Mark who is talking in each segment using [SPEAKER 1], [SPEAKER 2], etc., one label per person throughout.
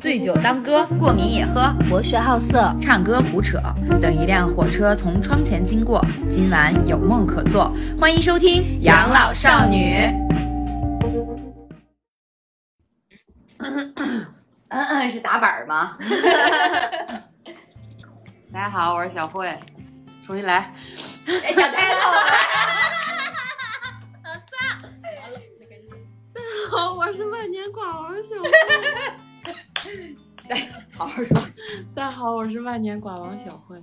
[SPEAKER 1] 醉酒当歌，
[SPEAKER 2] 过敏也喝，
[SPEAKER 3] 博学好色，
[SPEAKER 1] 唱歌胡扯。等一辆火车从窗前经过，今晚有梦可做。欢迎收听《养老少女》。
[SPEAKER 2] 嗯嗯，是打板吗？
[SPEAKER 4] 大家好，我是小慧，重新来。
[SPEAKER 2] 小开头。
[SPEAKER 4] 好，我是万年寡王小慧。
[SPEAKER 2] 对，好好说。
[SPEAKER 4] 大家好，我是万年寡王小慧。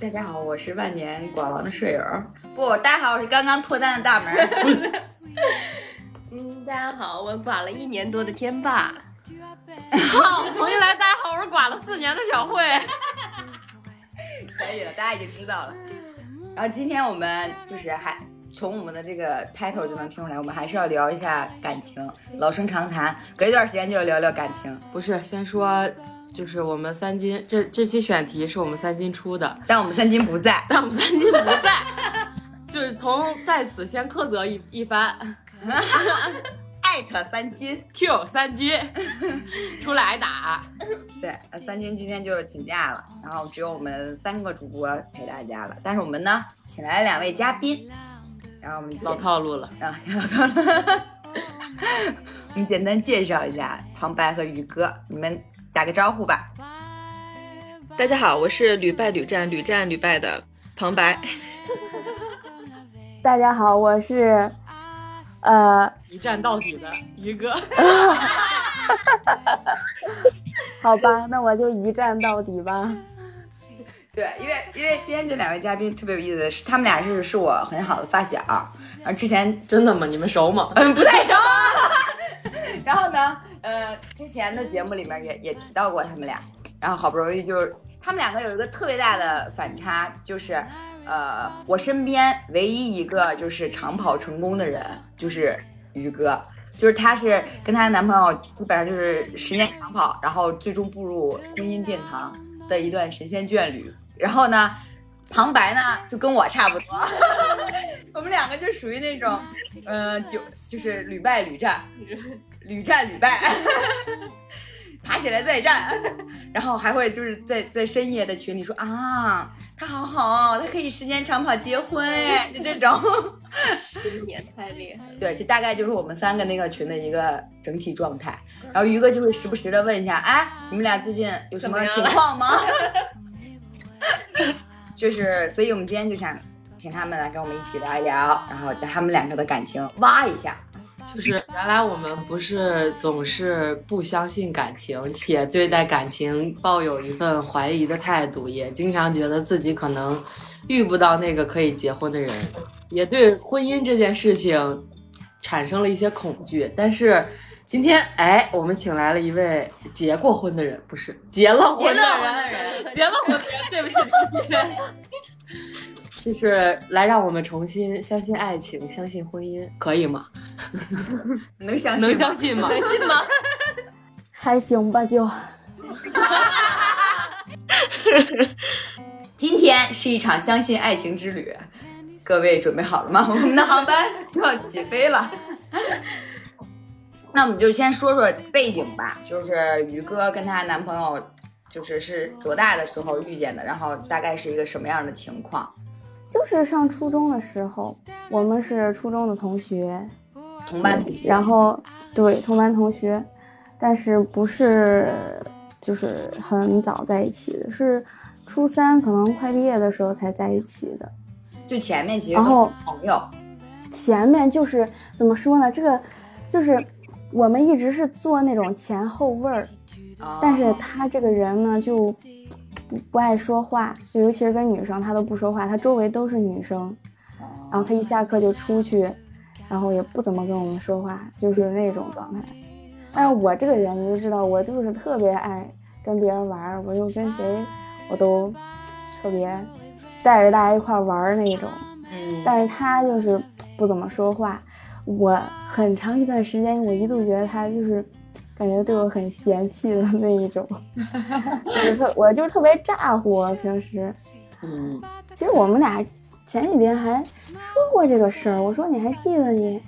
[SPEAKER 2] 大家好，我是万年寡王的舍友。不，大家好，我是刚刚脱单的大门。
[SPEAKER 3] 嗯，大家好，我寡了一年多的天霸。
[SPEAKER 4] 好，重新来。大家好，我是寡了四年的小慧。
[SPEAKER 2] 可以了，大家已经知道了。然后今天我们就是还。从我们的这个 title 就能听出来，我们还是要聊一下感情，老生常谈。隔一段时间就要聊聊感情。
[SPEAKER 4] 不是，先说，就是我们三金这这期选题是我们三金出的，
[SPEAKER 2] 但我们三金不在，
[SPEAKER 4] 但我们三金不在，就是从在此先苛责一一番，
[SPEAKER 2] 艾特三金
[SPEAKER 4] ，Q 三金，出来挨打。
[SPEAKER 2] 对，三金今天就请假了，然后只有我们三个主播陪大家了。但是我们呢，请来了两位嘉宾。然后我们
[SPEAKER 4] 老套路了，
[SPEAKER 2] 啊，老套路。我们简单介绍一下旁白和宇哥，你们打个招呼吧。
[SPEAKER 5] 大家好，我是屡败屡战、屡战屡败的旁白。
[SPEAKER 6] 大家好，我是呃
[SPEAKER 4] 一战到底的宇哥。
[SPEAKER 6] 好吧，那我就一战到底吧。
[SPEAKER 2] 对，因为因为今天这两位嘉宾特别有意思，是他们俩是是我很好的发小，啊之前
[SPEAKER 4] 真的吗？你们熟吗？
[SPEAKER 2] 嗯，不太熟。然后呢，呃，之前的节目里面也也提到过他们俩，然后好不容易就是他们两个有一个特别大的反差，就是呃，我身边唯一一个就是长跑成功的人就是于哥，就是他是跟她男朋友基本上就是十年长跑，然后最终步入婚姻殿堂的一段神仙眷侣。然后呢，旁白呢就跟我差不多，我们两个就属于那种，呃，就就是屡败屡战，屡战屡败，爬起来再战，然后还会就是在在深夜的群里说啊，他好好，他可以十年长跑结婚。哎，就这种，
[SPEAKER 3] 十年太厉害了，
[SPEAKER 2] 对，这大概就是我们三个那个群的一个整体状态。然后于哥就会时不时的问一下，哎，你们俩最近有什么情况吗？就是，所以我们今天就想请他们来跟我们一起聊一聊，然后把他们两个的感情挖一下。
[SPEAKER 4] 就是原来我们不是总是不相信感情，且对待感情抱有一份怀疑的态度，也经常觉得自己可能遇不到那个可以结婚的人，也对婚姻这件事情产生了一些恐惧，但是。今天哎，我们请来了一位结过婚的人，不是结了婚的人，结了婚的人，对不起，对不起，就是来让我们重新相信爱情，相信婚姻，可以吗？
[SPEAKER 2] 能相
[SPEAKER 4] 能相信吗？
[SPEAKER 3] 能信吗？
[SPEAKER 6] 还行吧，就。
[SPEAKER 2] 今天是一场相信爱情之旅，各位准备好了吗？我们的航班要起飞了。那我们就先说说背景吧，就是于哥跟她男朋友，就是是多大的时候遇见的，然后大概是一个什么样的情况？
[SPEAKER 6] 就是上初中的时候，我们是初中的同学，
[SPEAKER 2] 同班同学，
[SPEAKER 6] 然后对同班同学，但是不是就是很早在一起的，是初三可能快毕业的时候才在一起的，
[SPEAKER 2] 就前面其实
[SPEAKER 6] 然后
[SPEAKER 2] 朋友，
[SPEAKER 6] 前面就是怎么说呢？这个就是。我们一直是做那种前后位儿，但是他这个人呢就不不爱说话，就尤其是跟女生，他都不说话，他周围都是女生，然后他一下课就出去，然后也不怎么跟我们说话，就是那种状态。但是我这个人你就知道，我就是特别爱跟别人玩，我就跟谁我都特别带着大家一块玩那种，
[SPEAKER 2] 嗯，
[SPEAKER 6] 但是他就是不怎么说话。我很长一段时间，我一度觉得他就是，感觉对我很嫌弃的那一种，就是特，我就特别咋呼。平时，
[SPEAKER 2] 嗯，
[SPEAKER 6] 其实我们俩前几天还说过这个事儿。我说你还记得你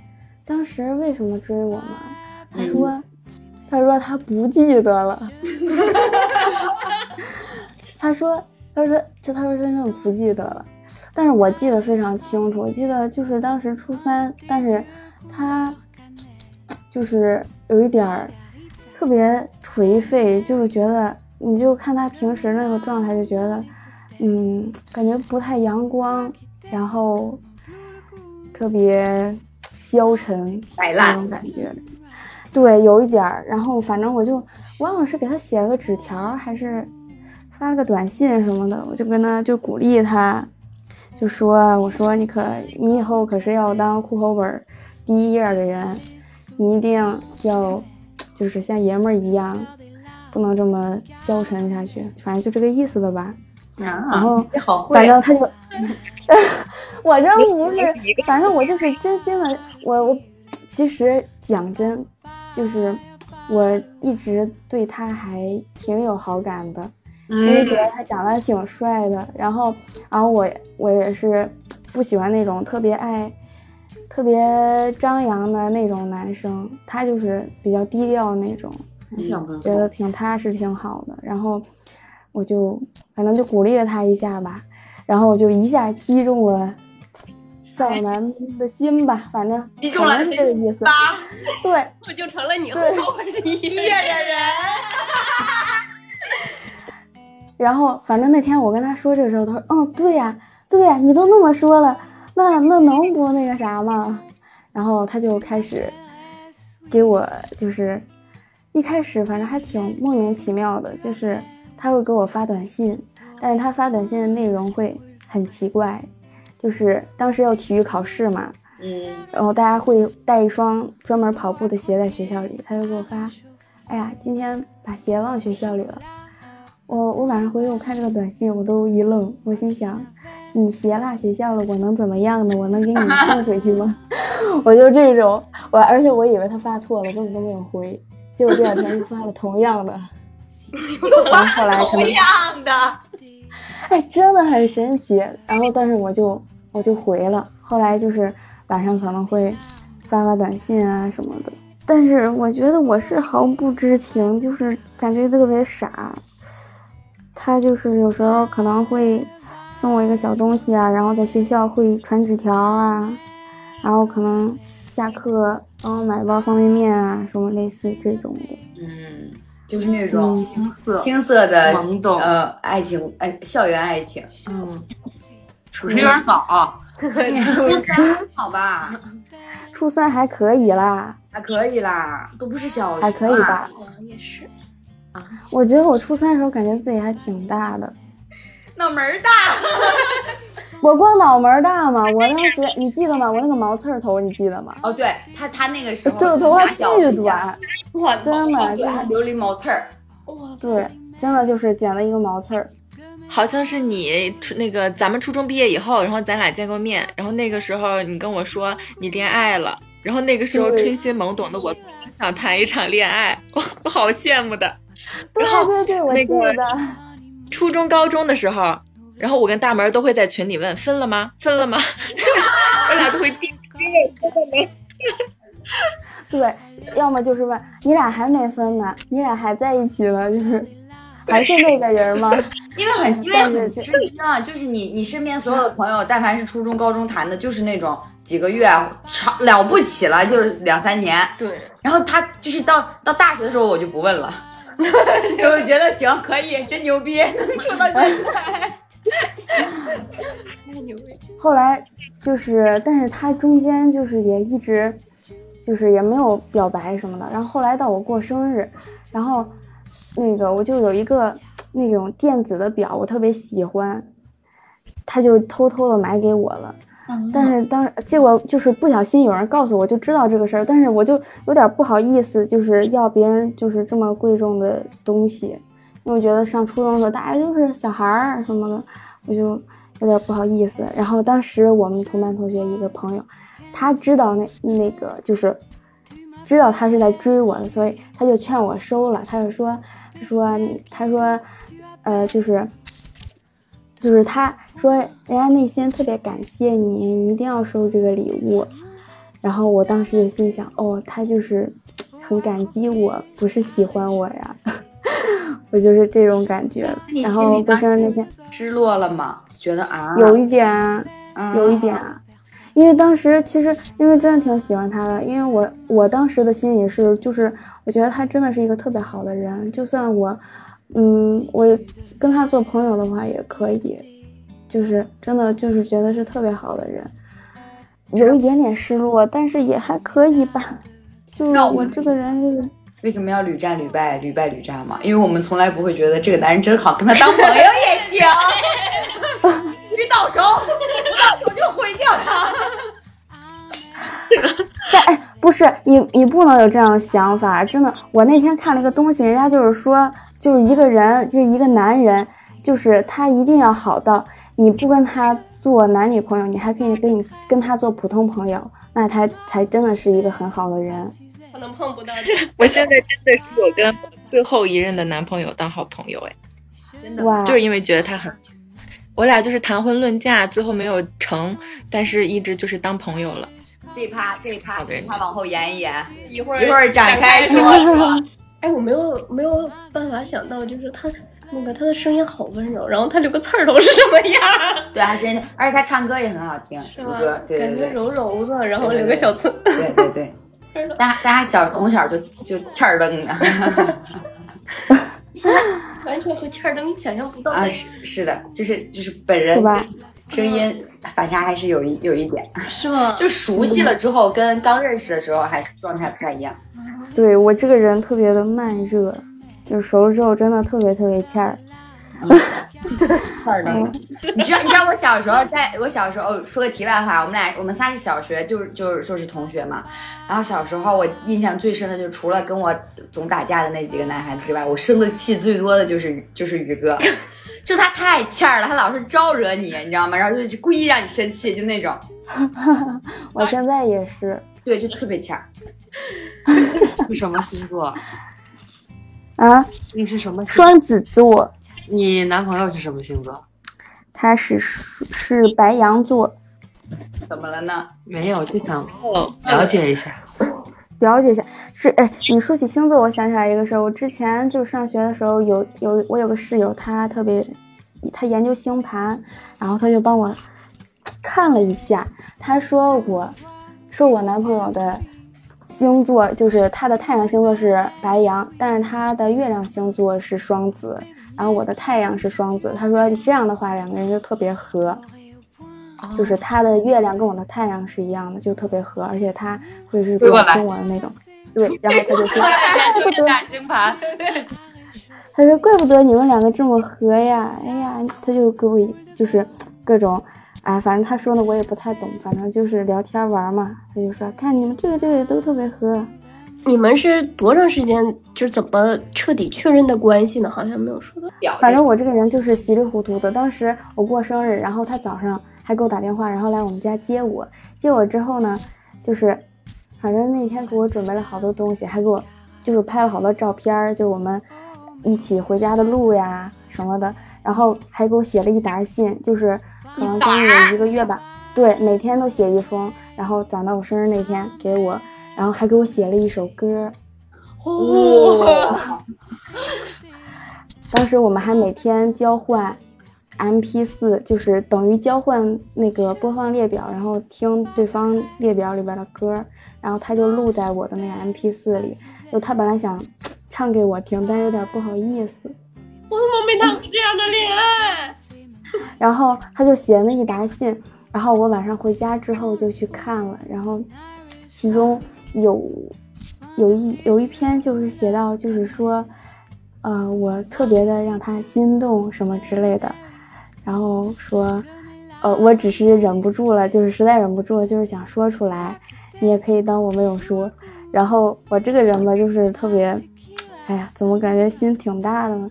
[SPEAKER 6] 当时为什么追我吗？他说，他他说他不记得了。他说他说就他说真正不记得了，但是我记得非常清楚，我记得就是当时初三，但是他就是有一点儿特别颓废，就是觉得你就看他平时那个状态，就觉得嗯，感觉不太阳光，然后特别消沉
[SPEAKER 2] 摆烂
[SPEAKER 6] 那种感觉。对，有一点儿。然后反正我就忘了是给他写了个纸条，还是发了个短信什么的，我就跟他就鼓励他，就说我说你可你以后可是要当户口本儿第一页的人，你一定要 就是像爷们儿一样，不能这么消沉下去。反正就这个意思的吧。然后
[SPEAKER 2] 好会
[SPEAKER 6] 反正他就 我真不是，反正我就是真心的，我我 其实讲真，就是我一直对他还挺有好感的，因为觉得他长得挺帅的。然后，然后我我也是不喜欢那种特别爱、特别张扬的那种男生，他就是比较低调那种，觉得挺踏实、挺好的。然后我就反正就鼓励了他一下吧，然后我就一下击中了少男的心吧，反正
[SPEAKER 2] 击中了
[SPEAKER 6] 可能是这个意思。对，
[SPEAKER 3] 我就成了你后
[SPEAKER 6] 对
[SPEAKER 3] 后边的一
[SPEAKER 2] 一页的人，
[SPEAKER 6] 然后反正那天我跟他说这个时候，他说：“嗯，对呀，对呀，你都那么说了，那那能不那个啥吗？”然后他就开始给我就是一开始反正还挺莫名其妙的，就是他会给我发短信，但是他发短信的内容会很奇怪，就是当时要体育考试嘛，
[SPEAKER 2] 嗯，
[SPEAKER 6] 然后大家会带一双专门跑步的鞋在学校里，他就给我发，哎呀，今天把鞋忘学校里了。我我晚上回去我看这个短信，我都一愣，我心想，你鞋落学校了，我能怎么样呢？我能给你送回去吗？我就这种，我而且我以为他发错了，根本都没有回，结果第二天又发了同样的，然后后来
[SPEAKER 2] 同样的，
[SPEAKER 6] 哎，真的很神奇。然后，但是我就我就回了。后来就是晚上可能会发发短信啊什么的。但是我觉得我是毫不知情，就是感觉特别傻。他就是有时候可能会送我一个小东西啊，然后在学校会传纸条啊，然后可能下课帮我买包方便面啊，什么类似这种的。
[SPEAKER 2] 嗯，就是那种
[SPEAKER 6] 嗯
[SPEAKER 4] 青涩，
[SPEAKER 2] 青涩的
[SPEAKER 4] 懵懂
[SPEAKER 2] 呃爱情，哎，校园爱情，
[SPEAKER 4] 嗯，属实有点早。
[SPEAKER 2] 初三好吧，
[SPEAKER 6] 初三还可以啦，
[SPEAKER 2] 还可以啦，都不是小学，
[SPEAKER 6] 还可以吧？？
[SPEAKER 3] 也是，
[SPEAKER 6] 我觉得我初三的时候感觉自己还挺大的。
[SPEAKER 2] 脑门儿大，
[SPEAKER 6] 我光脑门儿大吗，我当时你记得吗？我那个毛刺儿头你记得吗？
[SPEAKER 2] 哦，对他他那个时候
[SPEAKER 6] 这个头发巨短，
[SPEAKER 3] 我
[SPEAKER 6] 真的，
[SPEAKER 2] 对，还留了毛刺儿，
[SPEAKER 3] 哇，
[SPEAKER 6] 对，真的就是剪了一个毛刺儿。
[SPEAKER 5] 好像是你初那个咱们初中毕业以后，然后咱俩见过面，然后那个时候你跟我说你恋爱了，然后那个时候春心懵懂的我想谈一场恋爱，我我好羡慕的。
[SPEAKER 6] 对
[SPEAKER 5] 然后
[SPEAKER 6] 对对，我记
[SPEAKER 5] 那个
[SPEAKER 6] 得。
[SPEAKER 5] 初中高中的时候，然后我跟大门都会在群里问分了吗？分了吗？我俩都会盯盯着分了没？
[SPEAKER 6] 对，要么就是问你俩还没分呢，你俩还在一起呢，就是还是那个人吗？
[SPEAKER 2] 因为很因为很吃惊啊，就是你你身边所有的朋友，但凡是初中高中谈的，就是那种几个月长了不起了，就是两三年，
[SPEAKER 3] 对，
[SPEAKER 2] 然后他就是到到大学的时候，我就不问了，就觉得行可以，真牛逼，能处到现在。
[SPEAKER 3] 太牛逼！
[SPEAKER 6] 后来就是，但是他中间就是也一直，就是也没有表白什么的。然后后来到我过生日，然后那个我就有一个那种电子的表，我特别喜欢，他就偷偷的买给我了。但是当结果就是不小心有人告诉我，就知道这个事儿，但是我就有点不好意思，就是要别人就是这么贵重的东西，因为我觉得上初中的时候大家就是小孩儿什么的，我就有点不好意思。然后当时我们同班同学一个朋友，他知道那那个就是知道他是在追我的，所以他就劝我收了。他就说说他说呃就是就是他说人家内心特别感谢你，你一定要收这个礼物。然后我当时就心想，哦，他就是很感激我，不是喜欢我呀。我就是这种感觉。然后过生日那天
[SPEAKER 2] 失落了吗？觉得啊，
[SPEAKER 6] 有一点，有一点。因为当时其实因为真的挺喜欢他的，因为我我当时的心里是就是我觉得他真的是一个特别好的人，就算我，嗯，我跟他做朋友的话也可以，就是真的就是觉得是特别好的人，有一点点失落，但是也还可以吧。就是我这个人就是
[SPEAKER 2] 为什么要屡战屡败，屡败屡战嘛？因为我们从来不会觉得这个男人真好，跟他当朋友也行。别到手，到手就毁掉他。
[SPEAKER 6] 但哎，不是你，你不能有这样的想法。真的，我那天看了一个东西，人家就是说，就是一个人，就一个男人，就是他一定要好到你不跟他做男女朋友，你还可以跟你跟他做普通朋友，那他才真的是一个很好的人。
[SPEAKER 3] 可能碰不到。
[SPEAKER 5] 我现在真的是有跟最后一任的男朋友当好朋友，哎，
[SPEAKER 2] 真的，
[SPEAKER 6] 哇，
[SPEAKER 5] 就是因为觉得他很。我俩就是谈婚论嫁，最后没有成，但是一直就是当朋友了。
[SPEAKER 2] 这一趴，这一趴，这一趴往后延一延，
[SPEAKER 3] 一会儿
[SPEAKER 2] 一会儿展开说说。
[SPEAKER 3] 哎，我没有没有办法想到，就是他那个他的声音好温柔，然后他留个刺儿头是什么样？
[SPEAKER 2] 对他，声音，而且他唱歌也很好听，
[SPEAKER 3] 是吧？
[SPEAKER 2] 对对对，
[SPEAKER 3] 感觉柔柔的，然后留个小刺。
[SPEAKER 2] 对对对，大家大家小从小就就欠儿灯的。
[SPEAKER 3] 完全和欠儿灯想象不到
[SPEAKER 2] 啊！是是的，就是就是本人声音反差还是有一有一点，
[SPEAKER 3] 是吗？
[SPEAKER 2] 就熟悉了之后，跟刚认识的时候还是状态不太一样。
[SPEAKER 6] 对我这个人特别的慢热，就熟了之后真的特别特别欠儿。
[SPEAKER 2] 欠儿的，你知道你知道我小时候，在我小时候说个题外话，我们俩我们仨是小学就是就是就是同学嘛。然后小时候我印象最深的就除了跟我总打架的那几个男孩子之外，我生的气最多的就是就是宇哥，就他太欠儿了，他老是招惹你，你知道吗？然后就故意让你生气，就那种。
[SPEAKER 6] 我现在也是，
[SPEAKER 2] 对，就特别欠儿。
[SPEAKER 4] 是什么星座？
[SPEAKER 6] 啊？
[SPEAKER 4] 你是什么？
[SPEAKER 6] 双子座。
[SPEAKER 4] 你男朋友是什么星座？
[SPEAKER 6] 他是是白羊座。
[SPEAKER 2] 怎么了呢？
[SPEAKER 4] 没有，就想了解一下。
[SPEAKER 6] 了解一下，是哎，你说起星座，我想起来一个事儿。我之前就上学的时候，有有我有个室友，他特别，他研究星盘，然后他就帮我看了一下。他说我，说我男朋友的星座就是他的太阳星座是白羊，但是他的月亮星座是双子。然后我的太阳是双子，他说这样的话两个人就特别合，就是他的月亮跟我的太阳是一样的，就特别合，而且他会是比较听我的那种。对，然后他就说 怪不得
[SPEAKER 4] 星盘，
[SPEAKER 6] 他说怪不得你们两个这么合呀，哎呀，他就给我就是各种，哎，反正他说的我也不太懂，反正就是聊天玩嘛，他就说看你们这个这个都特别合。
[SPEAKER 3] 你们是多长时间就是怎么彻底确认的关系呢？好像没有说到。
[SPEAKER 6] 反正我这个人就是稀里糊涂的。当时我过生日，然后他早上还给我打电话，然后来我们家接我。接我之后呢，就是反正那天给我准备了好多东西，还给我就是拍了好多照片，就我们一起回家的路呀什么的。然后还给我写了一沓信，就是可能将近有一个月吧。对，每天都写一封，然后攒到我生日那天给我。然后还给我写了一首歌，
[SPEAKER 2] 哇！
[SPEAKER 6] 当时我们还每天交换 M P 四，就是等于交换那个播放列表，然后听对方列表里边的歌，然后他就录在我的那个 M P 四里。就他本来想唱给我听，但是有点不好意思。
[SPEAKER 3] 我怎么没谈过这样的恋爱？
[SPEAKER 6] 然后他就写了那一沓信，然后我晚上回家之后就去看了，然后其中。有，有一有一篇就是写到，就是说，呃，我特别的让他心动什么之类的，然后说，呃，我只是忍不住了，就是实在忍不住了，就是想说出来，你也可以当我没有说。然后我这个人吧，就是特别，哎呀，怎么感觉心挺大的呢？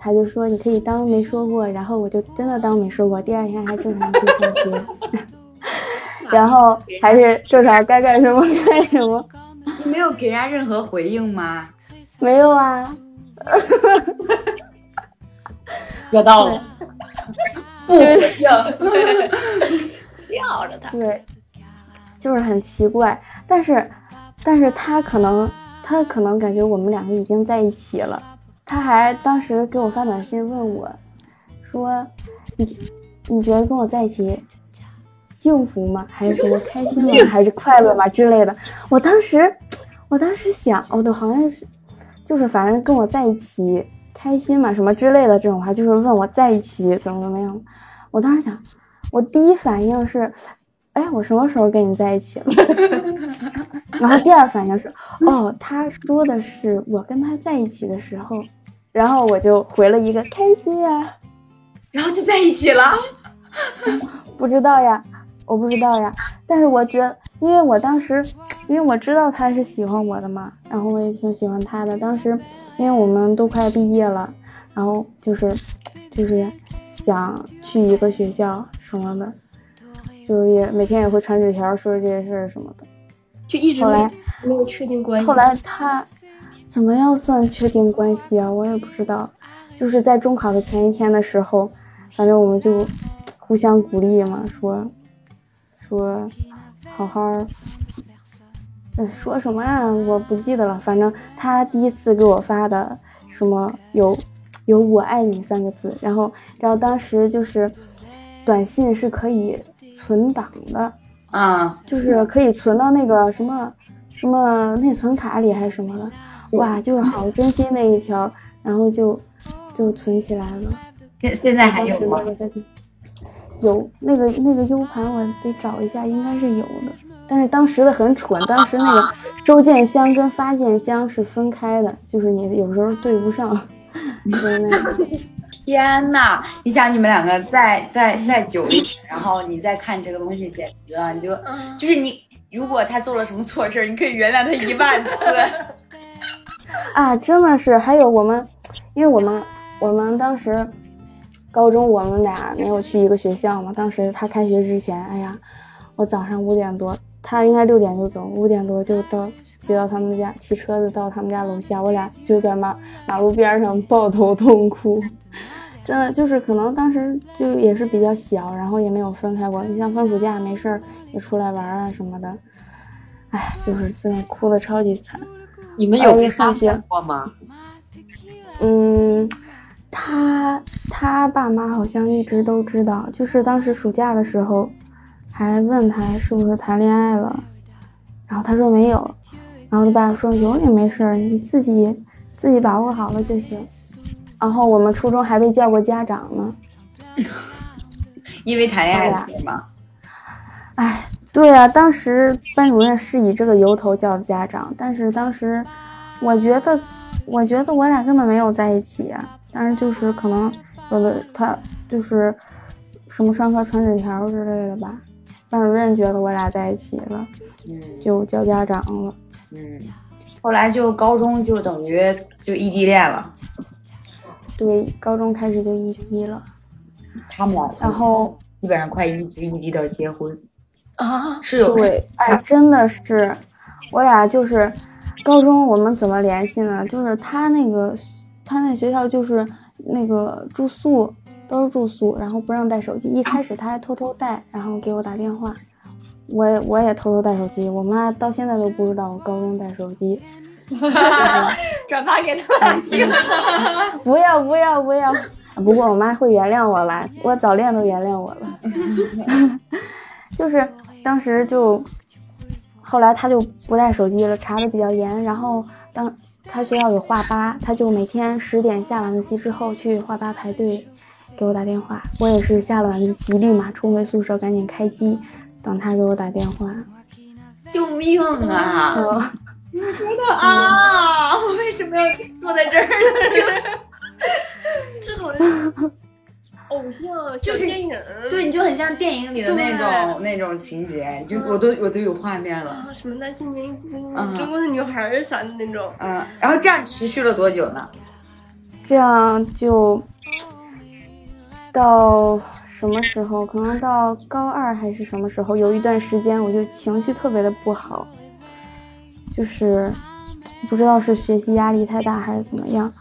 [SPEAKER 6] 他就说你可以当没说过，然后我就真的当没说过，第二天还正常去上学。然后还是正常该干什么干什么。
[SPEAKER 2] 你没有给人家任何回应吗？
[SPEAKER 6] 没有啊。
[SPEAKER 2] 要到了。不回应。
[SPEAKER 3] 吊着他。
[SPEAKER 6] 对，就是很奇怪，但是，但是他可能他可能感觉我们两个已经在一起了，他还当时给我发短信问我，说你你觉得跟我在一起幸福吗？还是什么开心吗？还是快乐吗之类的？我当时我当时想，哦，对，好像是就是反正跟我在一起开心嘛，什么之类的这种话，就是问我在一起怎么怎么样。我当时想，我第一反应是，哎，我什么时候跟你在一起了？然后第二反应是，哦，他说的是我跟他在一起的时候，然后我就回了一个开心呀，
[SPEAKER 2] 然后就在一起了。
[SPEAKER 6] 不知道呀，我不知道呀，但是我觉得，因为我当时，因为我知道他是喜欢我的嘛，然后我也挺喜欢他的。当时，因为我们都快毕业了，然后就是，就是想去一个学校什么的，就是也每天也会传纸条说这些事儿什么的。
[SPEAKER 3] 就一直没
[SPEAKER 6] 后来
[SPEAKER 3] 没有确定关系。
[SPEAKER 6] 后来他怎么样算确定关系啊？我也不知道。就是在中考的前一天的时候，反正我们就互相鼓励嘛，说说好好。呃说什么呀？我不记得了。反正他第一次给我发的什么有有“我爱你”三个字，然后然后当时就是短信是可以存档的，
[SPEAKER 2] 啊，
[SPEAKER 6] 就是可以存到那个什么什么内存卡里还是什么的，哇，就是好珍惜那一条，然后就就存起来了。
[SPEAKER 2] 现现在还有吗
[SPEAKER 6] 有那个那个 U 盘，我得找一下，应该是有的。但是当时的很蠢，当时那个收件箱跟发件箱是分开的，就是你有时候对不上。
[SPEAKER 2] 天呐，你想你们两个再再再久一点，然后你再看这个东西，简直了！你就就是你，如果他做了什么错事儿，你可以原谅他一万次。
[SPEAKER 6] 啊，真的是，还有我们，因为我们我们当时高中我们俩没有去一个学校嘛，当时他开学之前，哎呀，我早上五点多，他应该六点就走，五点多就到骑到他们家，骑车子到他们家楼下，我俩就在马马路边上抱头痛哭，真的就是可能当时就也是比较小，然后也没有分开过，你像放暑假没事儿也出来玩啊什么的，哎，就是真的哭的超级惨。
[SPEAKER 4] 你们有
[SPEAKER 6] 哎
[SPEAKER 4] 被发
[SPEAKER 6] 上学
[SPEAKER 4] 现过吗？
[SPEAKER 6] 嗯，他他爸妈好像一直都知道，就是当时暑假的时候，还问他是不是谈恋爱了，然后他说没有，然后他爸说有也没事儿，你自己自己把握好了就行。然后我们初中还被叫过家长呢，
[SPEAKER 2] 因为谈恋爱的事吗？
[SPEAKER 6] 哎，对啊，当时班主任是以这个由头叫的家长，但是当时我觉得，我觉得我俩根本没有在一起啊、但是就是可能有的他就是什么上课传纸条之类的吧，班主任觉得我俩在一起了，
[SPEAKER 2] 嗯
[SPEAKER 6] 就叫家长了。
[SPEAKER 2] 嗯，后来就高中就等于就异地恋了。
[SPEAKER 6] 对，高中开始就异地了，
[SPEAKER 2] 他们俩
[SPEAKER 6] 然后
[SPEAKER 2] 基本上快一直异地到结婚，
[SPEAKER 3] 啊，
[SPEAKER 2] 是有
[SPEAKER 6] 对，哎，真的是，我俩就是高中我们怎么联系呢？就是他那个他那学校就是那个住宿都是住宿，然后不让带手机。一开始他还偷偷带，然后给我打电话，我也我也偷偷带手机。我妈到现在都不知道我高中带手机。
[SPEAKER 3] 转发给他们听。
[SPEAKER 6] 不要不要不要！不过我妈会原谅我啦，我早恋都原谅我了。就是当时就，后来他就不带手机了，查的比较严。然后当他学校有画吧，他就每天十点下晚自习之后去画吧排队，给我打电话。我也是下了晚自习立马冲回宿舍，赶紧开机，等他给我打电话。
[SPEAKER 2] 救命啊！
[SPEAKER 6] 嗯
[SPEAKER 2] 啊，我为什么要坐在这儿呢？
[SPEAKER 3] 这好像 偶像
[SPEAKER 2] 就是
[SPEAKER 3] 小电影，
[SPEAKER 2] 对，你就很像电影里的那种那种情节，就我都我都有画面了。
[SPEAKER 3] 啊，什么那些年
[SPEAKER 2] 嗯
[SPEAKER 3] 中国的女孩儿啥的那种。
[SPEAKER 2] 嗯，然后这样持续了多久呢？
[SPEAKER 6] 这样就到什么时候？可能到高二还是什么时候？有一段时间我就情绪特别的不好，就是不知道是学习压力太大还是怎么样，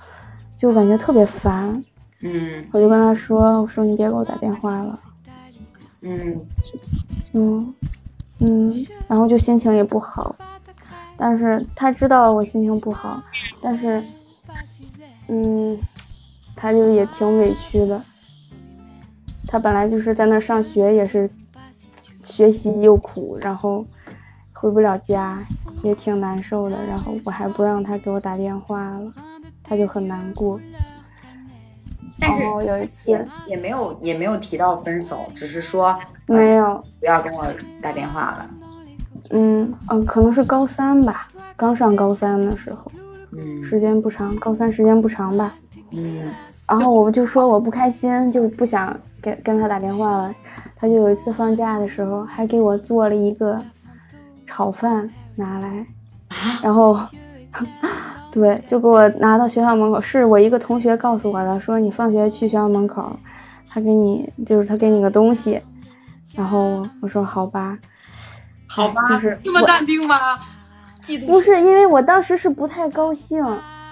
[SPEAKER 6] 就感觉特别烦。
[SPEAKER 2] 嗯
[SPEAKER 6] 我就跟他说：“我说你别给我打电话了。
[SPEAKER 2] 嗯，
[SPEAKER 6] 嗯”嗯然后就心情也不好，但是他知道我心情不好，但是，嗯，他就也挺委屈的。他本来就是在那上学，也是学习又苦，然后回不了家，也挺难受的。然后我还不让他给我打电话了，他就很难过。
[SPEAKER 2] 但是
[SPEAKER 6] 有一次
[SPEAKER 2] 也也没有也没有提到分手，只是说
[SPEAKER 6] 没有，
[SPEAKER 2] 不要跟我打电话了。
[SPEAKER 6] 嗯嗯，可能是高三吧，刚上高三的时候，
[SPEAKER 2] 嗯
[SPEAKER 6] 时间不长，高三时间不长吧。
[SPEAKER 2] 嗯
[SPEAKER 6] 然后我就说我不开心，就不想跟跟他打电话了。他就有一次放假的时候，还给我做了一个炒饭拿来，然后 对，就给我拿到学校门口。是我一个同学告诉我的，说你放学去学校门口，他给你就是他给你个东西。然后我说好吧，
[SPEAKER 4] 好吧，
[SPEAKER 6] 就是
[SPEAKER 4] 这么淡定吗？嫉妒
[SPEAKER 6] 不是因为我当时是不太高兴，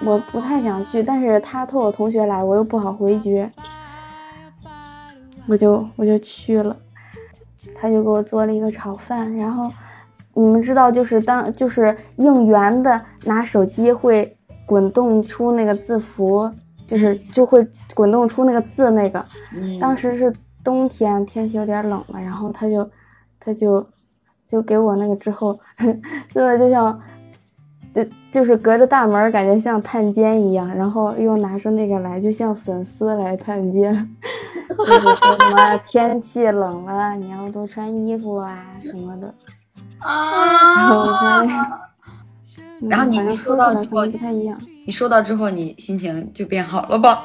[SPEAKER 6] 我不太想去，但是他托我同学来，我又不好回绝，我就我就去了。他就给我做了一个炒饭，然后你们知道，就是当就是应援的拿手机会滚动出那个字符，就是就会滚动出那个字那个。
[SPEAKER 2] 嗯
[SPEAKER 6] 当时是冬天，天气有点冷了，然后他就他就就给我那个之后，真的就像，就就是隔着大门，感觉像探监一样，然后又拿出那个来，就像粉丝来探监，就是说什么天气冷了，你要多穿衣服啊什么的。然后我才 嗯
[SPEAKER 2] 然后你
[SPEAKER 6] 反正
[SPEAKER 2] 你收到之后
[SPEAKER 6] 不太一样。
[SPEAKER 2] 你收到之后，你心情就变好了吧？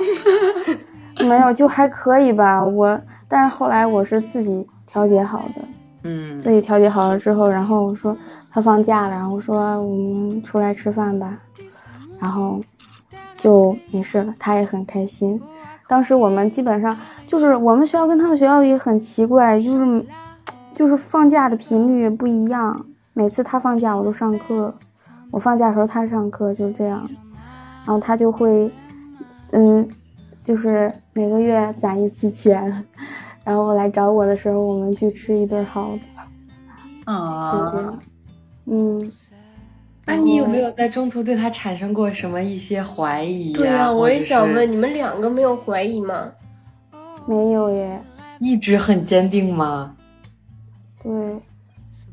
[SPEAKER 6] 没有，就还可以吧。我，但是后来我是自己调节好的，
[SPEAKER 2] 嗯
[SPEAKER 6] 自己调节好了之后，然后我说他放假了，然后我说我们出来吃饭吧，然后就没事了，他也很开心。当时我们基本上就是我们学校跟他们学校也很奇怪，就是就是放假的频率不一样。每次他放假我都上课，我放假的时候他上课，就这样。然后他就会，嗯，就是每个月攒一次钱，然后来找我的时候，我们去吃一顿好的。
[SPEAKER 2] 啊，
[SPEAKER 6] 样。嗯，
[SPEAKER 4] 那你有没有在中途对他产生过什么一些怀疑、
[SPEAKER 3] 对呀、
[SPEAKER 4] 呀、
[SPEAKER 3] 我也想问，你们两个没有怀疑吗？
[SPEAKER 6] 没有耶。
[SPEAKER 4] 一直很坚定吗？
[SPEAKER 6] 对，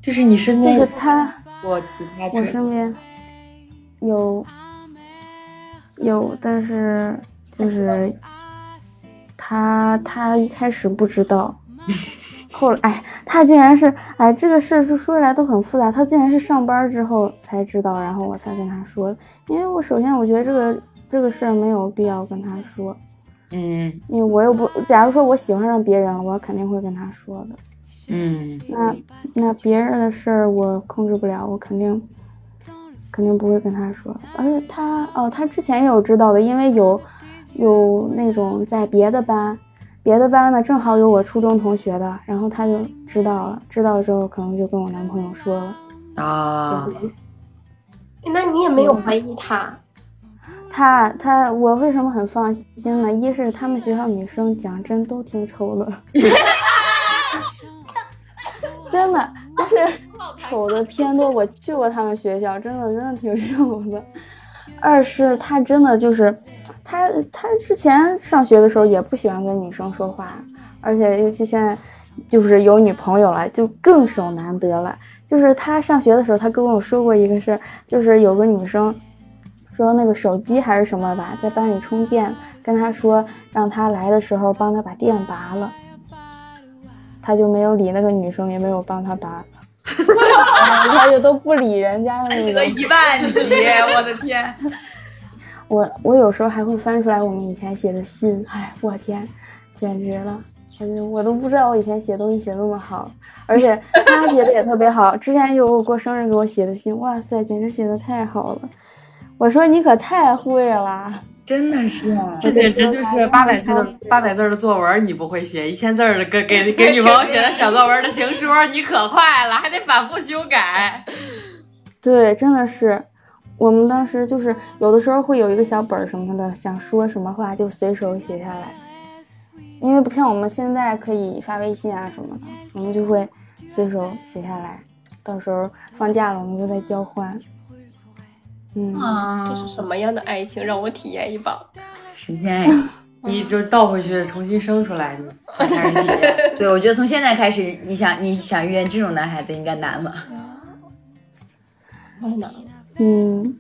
[SPEAKER 4] 就是你身边就
[SPEAKER 6] 是他，
[SPEAKER 4] 我其他
[SPEAKER 6] 我身边有有，但是就是他他一开始不知道，后来哎，他竟然是哎，这个事是说起来都很复杂，他竟然是上班之后才知道，然后我才跟他说，因为我首先我觉得这个这个事儿没有必要跟他说。
[SPEAKER 2] 嗯
[SPEAKER 6] 因为我又不，假如说我喜欢上别人了，我肯定会跟他说的。
[SPEAKER 2] 嗯
[SPEAKER 6] 那那别人的事儿我控制不了，我肯定肯定不会跟他说。而且他哦，他之前也有知道的，因为有有那种在别的班，别的班呢正好有我初中同学的，然后他就知道了，知道了之后可能就跟我男朋友说了。
[SPEAKER 2] 啊，
[SPEAKER 3] 那你也没有怀疑他？
[SPEAKER 6] 他他我为什么很放心呢？一是他们学校女生讲真都挺丑的，真的就是丑的偏多。我去过他们学校，真的真的挺丑的。二是他真的就是他他之前上学的时候也不喜欢跟女生说话，而且尤其现在就是有女朋友了，就更手难得了。就是他上学的时候，他跟我说过一个事儿，就是有个女生。说那个手机还是什么吧，在班里充电，跟他说让他来的时候帮他把电拔了，他就没有理那个女生，也没有帮他拔，他就都不理人家的那个。
[SPEAKER 2] 一万级，我的天！
[SPEAKER 6] 我我有时候还会翻出来我们以前写的信，哎，我天，简直了！我就我都不知道我以前写东西写那么好，而且他写的也特别好。之前有我过生日给我写的信，哇塞，简直写的太好了。我说你可太会了。
[SPEAKER 2] 真的是，
[SPEAKER 4] 这简直就是八百字的八百字的作文，你不会写一千字的给给 给女朋友写的小作文的情书，你可快了，还得反复修改。
[SPEAKER 6] 对，真的是，我们当时就是有的时候会有一个小本儿什么的，想说什么话就随手写下来，因为不像我们现在可以发微信啊什么的，我们就会随手写下来，到时候放假了我们就再交换。嗯，
[SPEAKER 2] 啊
[SPEAKER 3] 这是什么样的爱情？让我体验一把。
[SPEAKER 2] 神仙爱情。
[SPEAKER 4] 你就倒回去重新生出来，你才才是体验。
[SPEAKER 2] 对，我觉得从现在开始，你想你想遇见这种男孩子应该难了。
[SPEAKER 3] 太 难了。
[SPEAKER 6] 嗯，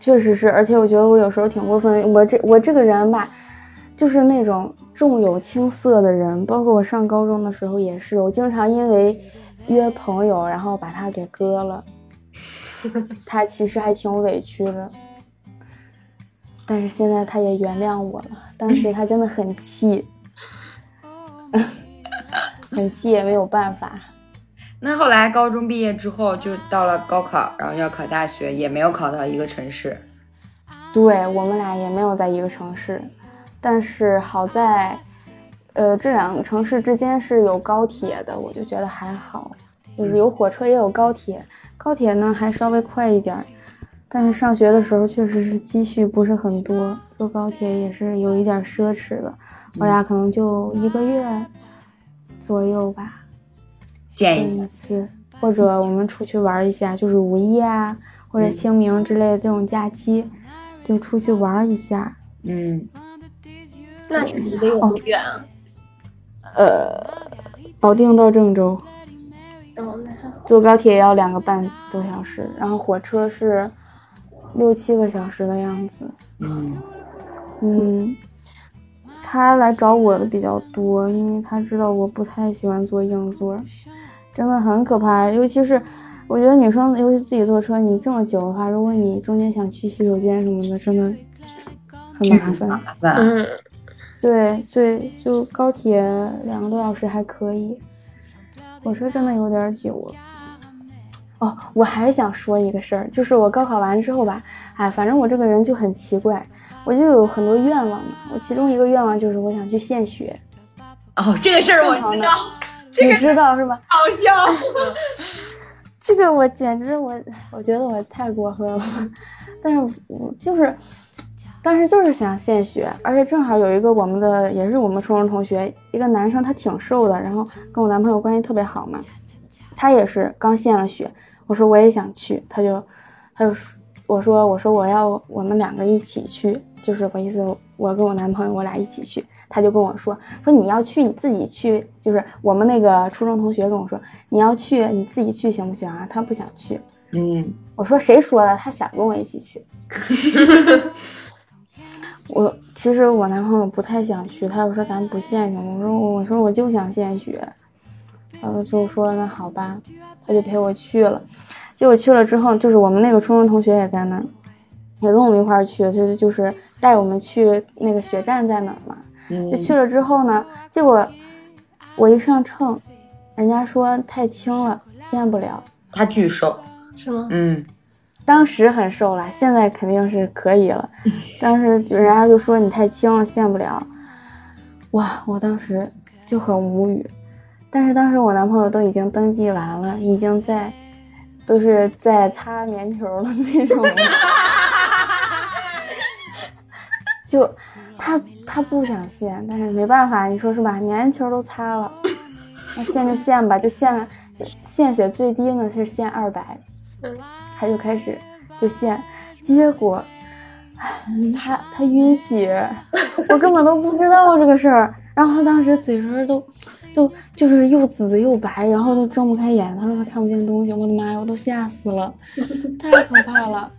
[SPEAKER 6] 确实是，而且我觉得我有时候挺过分。我这我这个人吧，就是那种重有轻色的人，包括我上高中的时候也是，我经常因为约朋友，然后把他给割了。他其实还挺委屈的，但是现在他也原谅我了。当时他真的很气，很气也没有办法。
[SPEAKER 2] 那后来高中毕业之后，就到了高考，然后要考大学，也没有考到一个城市。
[SPEAKER 6] 对我们俩也没有在一个城市，但是好在，呃，这两个城市之间是有高铁的，我就觉得还好，就是有火车也有高铁，高铁呢还稍微快一点儿，但是上学的时候确实是积蓄不是很多，坐高铁也是有一点奢侈的，我俩可能就一个月左右吧，见一次，或者我们出去玩一下，就是五一啊或者清明之类的这种假期，就出去玩一下。
[SPEAKER 2] 嗯，
[SPEAKER 3] 那你离得有多远啊？
[SPEAKER 6] 呃，保定到郑州。坐高铁要两个半多小时，然后火车是六七个小时的样子。
[SPEAKER 2] 嗯，
[SPEAKER 6] 嗯，他来找我的比较多，因为他知道我不太喜欢坐硬座，真的很可怕。尤其是我觉得女生，尤其自己坐车，你这么久的话，如果你中间想去洗手间什么的，真的很麻烦。
[SPEAKER 2] 麻烦。
[SPEAKER 3] 嗯，
[SPEAKER 6] 对对，就高铁两个多小时还可以，火车真的有点久了。哦，我还想说一个事儿，就是我高考完之后吧，哎，反正我这个人就很奇怪，我就有很多愿望嘛。我其中一个愿望就是我想去献血，
[SPEAKER 2] 哦，这个事儿我知道，
[SPEAKER 6] 你知道是吧？
[SPEAKER 2] 好笑。
[SPEAKER 6] 这个我简直我我觉得我太过分了，但是我就是当时就是想献血，而且正好有一个我们的也是我们初中同学，一个男生他挺瘦的，然后跟我男朋友关系特别好嘛，他也是刚献了血，我说我也想去，他就他就说我说我说我要我们两个一起去，就是我意思我跟我男朋友我俩一起去，他就跟我说说你要去你自己去，就是我们那个初中同学跟我说你要去你自己去行不行啊？他不想去，
[SPEAKER 2] 嗯，
[SPEAKER 6] 我说谁说的？他想跟我一起去。我其实我男朋友不太想去，他就说咱不献血？我说我说我就想献血，然后就说那好吧，他就陪我去了。结果去了之后，就是我们那个初中同学也在那儿，也跟我们一块儿去，就是就是带我们去那个血站在哪儿嘛。就去了之后呢，结果我一上秤，人家说太轻了，献不了。
[SPEAKER 2] 他巨瘦。
[SPEAKER 3] 是吗？
[SPEAKER 2] 嗯，
[SPEAKER 6] 当时很瘦了，现在肯定是可以了。当时就人家就说你太轻了，献不了。哇，我当时就很无语。但是当时我男朋友都已经登记完了，已经在都是在擦棉球的那种。就他他不想献，但是没办法，你说是吧？棉球都擦了，那献就献吧，就献献血最低呢是献二百，他就开始就献，结果，唉他他晕血，我根本都不知道这个事儿。然后他当时嘴唇都都就是又紫又白，然后都睁不开眼，他说他看不见东西。我的妈呀，我都吓死了，太可怕了。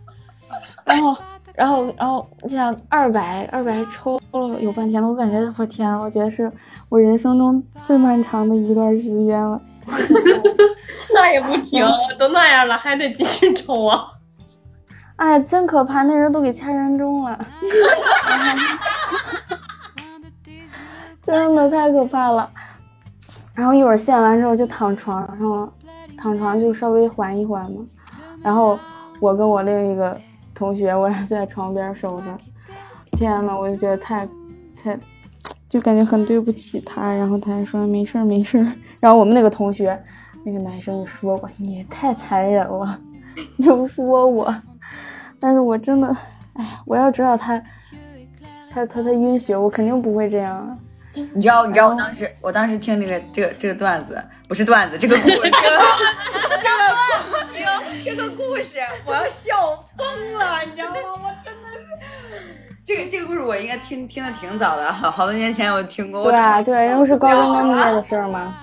[SPEAKER 6] 然后然后然后这样二百二百抽了有半天，我感觉我天，我觉得是我人生中最漫长的一段时间了。
[SPEAKER 3] 那也不停，都那样了还得继续抽啊！
[SPEAKER 6] 哎，真可怕！那人都给掐人中了，真的太可怕了。然后一会儿献完之后就躺床上了，躺床就稍微缓一缓嘛。然后我跟我另一个同学，我俩在床边守着。天呐，我就觉得太太，就感觉很对不起他。然后他还说没事儿没事儿。然后我们那个同学，那个男生也说我，你也太残忍了，就说我。但是我真的，哎，我要知道他，他他他晕血，我肯定不会这样啊。
[SPEAKER 2] 你知道，你知道我当时，我当时听那个这个这个段子，不是段子，这个故事，这个 这个这个故事，我要笑疯了，你知道吗？我真的是，这个这个故事我应该听听的挺早的，好好多年前我听过。
[SPEAKER 6] 对啊，对，因为是高中刚 毕业的事儿嘛。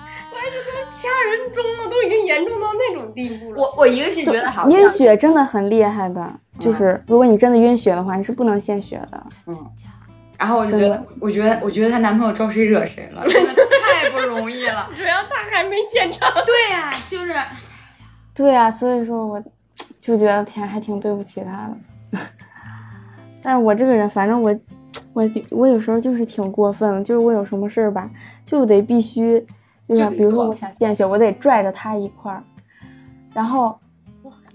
[SPEAKER 3] 这都掐人中了，都已经严重到那种地步了。
[SPEAKER 2] 我我一个是觉得好
[SPEAKER 6] 晕血真的很厉害的，就是如果你真的晕血的话，你是不能献血的。
[SPEAKER 2] 嗯。然后我就觉得，我觉得，我觉得她男朋友招谁惹谁了，真的太不容易了。
[SPEAKER 3] 主要他还没现场。
[SPEAKER 2] 对呀，就是。
[SPEAKER 6] 对呀，所以说我就觉得天还挺对不起他的。但是我这个人，反正我我我有时候就是挺过分的，就是我有什么事儿吧，就得必须，就是比如说我想献血，我得拽着他一块儿。然后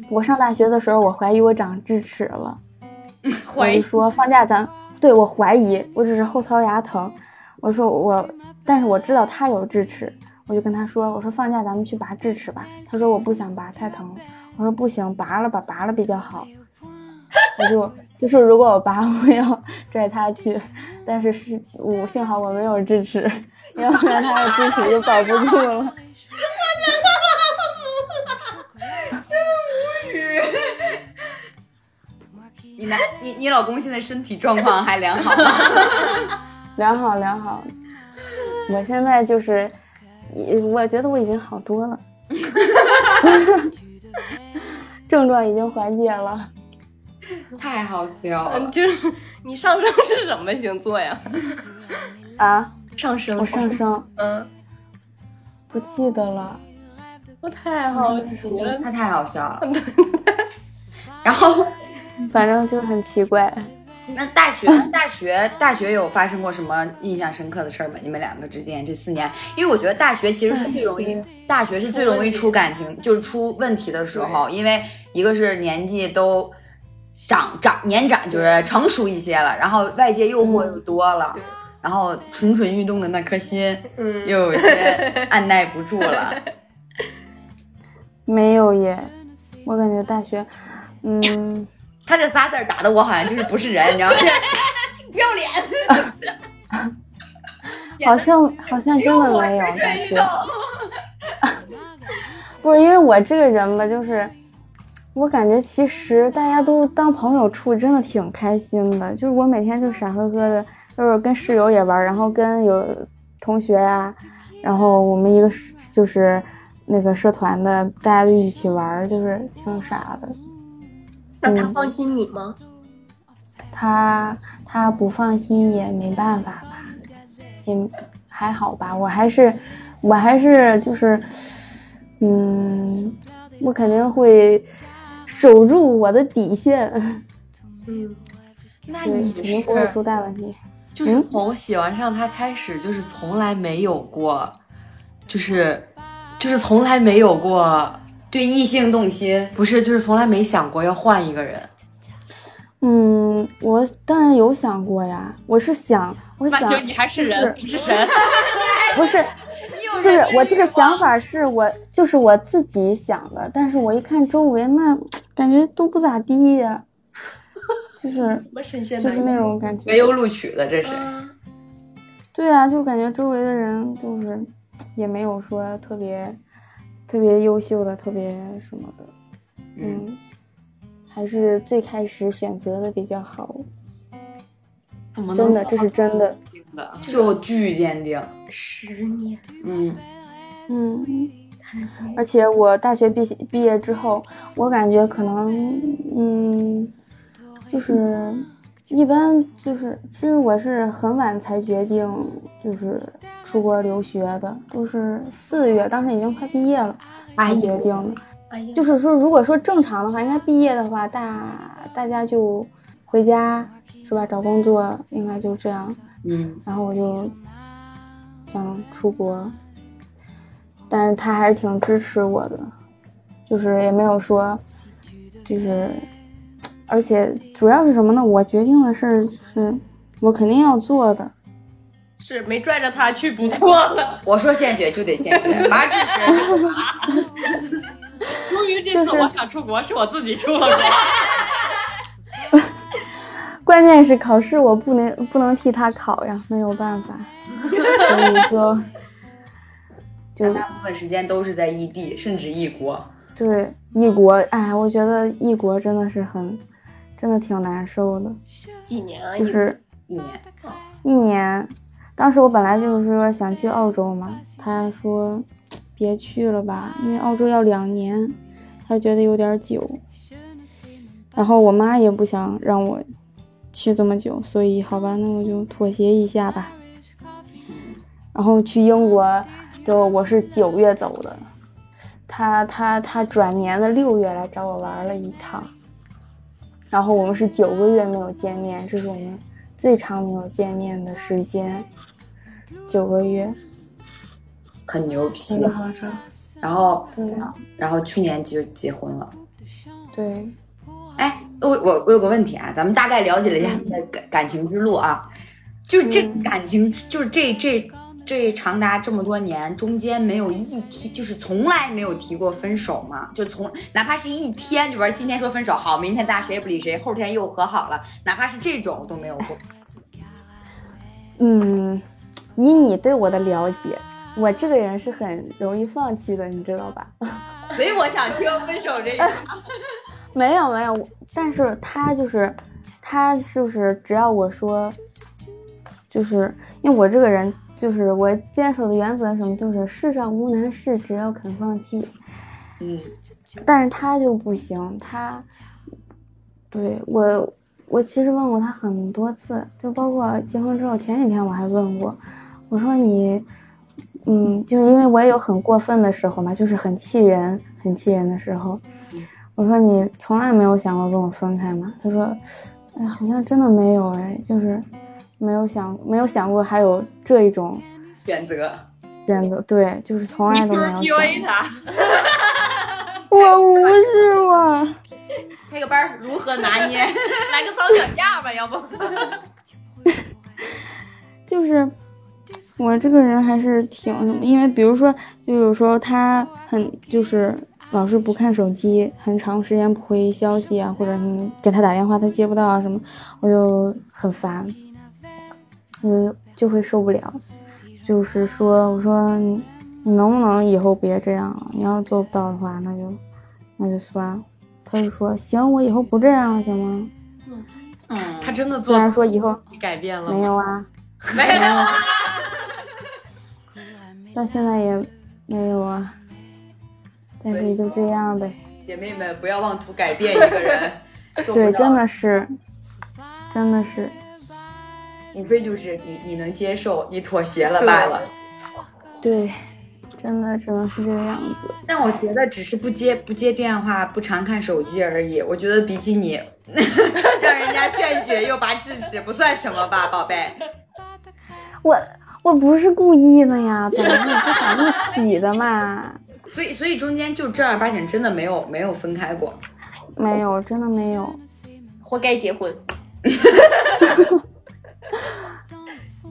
[SPEAKER 6] 我上大学的时候，我怀疑我长智齿了，我就说放假咱。对我怀疑，我只是后槽牙疼。我说我，但是我知道他有智齿，我就跟他说，我说放假咱们去拔智齿吧。他说我不想拔，太疼。我说不行，拔了吧，拔了比较好。我就就是如果我拔，我要 拽他去，但是是我幸好我没有智齿，要不然他的智齿就保不住了。
[SPEAKER 2] 你男你你老公现在身体状况还良好吗？
[SPEAKER 6] 良好良好，我现在就是，我觉得我已经好多了，症状已经缓解了，
[SPEAKER 2] 太好笑了。
[SPEAKER 3] 就是你上升是什么星座呀？
[SPEAKER 6] 啊，
[SPEAKER 3] 上升，
[SPEAKER 6] 我上升，
[SPEAKER 3] 嗯，
[SPEAKER 6] 不记得了，
[SPEAKER 3] 我太好奇了，
[SPEAKER 2] 他太好笑了，然后。
[SPEAKER 6] 反正就很奇怪。
[SPEAKER 2] 那大学，大学，大学有发生过什么印象深刻的事儿吗？你们两个之间这四年，因为我觉得大学其实是最容易，大学是最容易出感情，就是出问题的时候。因为一个是年纪都长长年长，就是成熟一些了，然后外界诱惑又多了，然后蠢蠢欲动的那颗心又有些按耐不住了。
[SPEAKER 6] 没有耶，我感觉大学，嗯。
[SPEAKER 2] 他这仨字打的我好像就是不是人，你知道吗？不要脸。
[SPEAKER 6] 好像好像真的没有感觉。不是因为我这个人吧，就是我感觉其实大家都当朋友处，真的挺开心的。就是我每天就傻呵呵的，就是跟室友也玩，然后跟有同学呀，然后我们一个就是那个社团的，大家都一起玩，就是挺傻的。
[SPEAKER 3] 那他放心你吗？
[SPEAKER 6] 他他不放心也没办法吧，也还好吧。我还是我还是就是，嗯，我肯定会守住我的底线。
[SPEAKER 3] 嗯，那
[SPEAKER 6] 你肯定不会出大问题。
[SPEAKER 4] 就是从喜欢上他开始，就是从来没有过，就是就是从来没有过。
[SPEAKER 2] 对异性动心，
[SPEAKER 4] 不是就是从来没想过要换一个人。
[SPEAKER 6] 嗯，我当然有想过呀，我是想，我想
[SPEAKER 3] 你还是人，
[SPEAKER 6] 不
[SPEAKER 3] 是神，
[SPEAKER 6] 不是，就是我这个想法是我就是我自己想的，但是我一看周围那感觉都不咋地呀，就是就是那种感觉，
[SPEAKER 2] 没有录取的这是。
[SPEAKER 6] 对啊，就感觉周围的人就是也没有说特别。特别优秀的，特别什么的，嗯，还是最开始选择的比较好。
[SPEAKER 4] 怎么
[SPEAKER 6] 真的？这是真的，
[SPEAKER 2] 就巨坚定。
[SPEAKER 3] 十年。
[SPEAKER 2] 嗯
[SPEAKER 6] 嗯。而且我大学毕毕业之后，我感觉可能，嗯，就是。一般就是，其实我是很晚才决定，就是出国留学的，都是四月，当时已经快毕业了才决定的。就是说，如果说正常的话，应该毕业的话，大大家就回家，是吧？找工作应该就这样。
[SPEAKER 2] 嗯。
[SPEAKER 6] 然后我就想出国，但是他还是挺支持我的，就是也没有说，就是。而且主要是什么呢？我决定的事儿是，我肯定要做的，
[SPEAKER 3] 是没拽着他去不错了。
[SPEAKER 2] 我说献血就得献血，拔智齿就拔。
[SPEAKER 3] 终于这次我想出国，是我自己出了国。
[SPEAKER 6] 关键是考试我不能不能替他考呀，没有办法，所以说，就
[SPEAKER 2] 大部分时间都是在异地，甚至异国。
[SPEAKER 6] 对异国，哎，我觉得异国真的是很，真的挺难受的。
[SPEAKER 3] 几年啊？
[SPEAKER 6] 就是
[SPEAKER 2] 一年，
[SPEAKER 6] 一年，当时我本来就是说想去澳洲嘛，他说别去了吧，因为澳洲要两年，他觉得有点久。然后我妈也不想让我去这么久，所以好吧，那我就妥协一下吧。然后去英国，就我是九月走的，他他他转年的六月来找我玩了一趟，然后我们是九个月没有见面，这是我们最长没有见面的时间，九个月，
[SPEAKER 2] 很牛逼。
[SPEAKER 6] 真的好长。
[SPEAKER 2] 然后，
[SPEAKER 6] 对
[SPEAKER 2] 然后去年就结婚了。
[SPEAKER 6] 对，
[SPEAKER 2] 哎，我我我有个问题啊，咱们大概了解了一下你的感感情之路啊，就是这
[SPEAKER 6] 嗯
[SPEAKER 2] 感情，就是这这这长达这么多年，中间没有一提，就是从来没有提过分手嘛，就从哪怕是一天，就玩今天说分手，好，明天大家谁也不理谁，后天又和好了，哪怕是这种都没有过。
[SPEAKER 6] 嗯，以你对我的了解，我这个人是很容易放弃的，你知道吧？
[SPEAKER 2] 所以我想听分手这一趴。
[SPEAKER 6] 没有没有，但是他就是他就是只要我说，就是因为我这个人就是我坚守的原则是什么，就是世上无难事，只要肯放弃。
[SPEAKER 2] 嗯，
[SPEAKER 6] 但是他就不行，他对我，我其实问过他很多次，就包括结婚之后，前几天我还问过，我说你，嗯，就是因为我也有很过分的时候嘛，就是很气人、很气人的时候，我说你从来没有想过跟我分开吗？他说，哎，好像真的没有哎，就是没有想没有想过还有这一种
[SPEAKER 2] 选择。
[SPEAKER 6] 选择，对，就是从来都没有想
[SPEAKER 2] 他，
[SPEAKER 6] 我不是我。
[SPEAKER 2] 开个班如何拿捏？
[SPEAKER 3] 来个早点价吧，要不？
[SPEAKER 6] 就是我这个人还是挺什么，因为比如说，就有时候他很就是老是不看手机，很长时间不回消息啊，或者你给他打电话他接不到啊什么，我就很烦，嗯，就会受不了。就是说，我说你你能不能以后别这样了？你要做不到的话，那就那就算了。他就说行，我以后不这样了，行吗？
[SPEAKER 2] 嗯，
[SPEAKER 4] 他真的做虽
[SPEAKER 6] 然说以后
[SPEAKER 4] 改变了？
[SPEAKER 6] 没有啊，
[SPEAKER 4] 没有。
[SPEAKER 6] 到现在也没有啊，但是就这样呗。
[SPEAKER 2] 姐妹们不要妄图改变一个人，
[SPEAKER 6] 对，真的是，真的是，
[SPEAKER 2] 无非就是你你能接受，你妥协了罢了。
[SPEAKER 6] 对，真的只能是这个样子。
[SPEAKER 2] 但我觉得只是不接不接电话，不常看手机而已。我觉得比起你 让人家献血又拔智齿，不算什么吧，宝贝。
[SPEAKER 6] 我我不是故意的呀，本来也是想一起的嘛。
[SPEAKER 2] 所以所以中间就正儿八经真的没有没有分开过。
[SPEAKER 6] 没有，真的没有。
[SPEAKER 3] 活该结婚。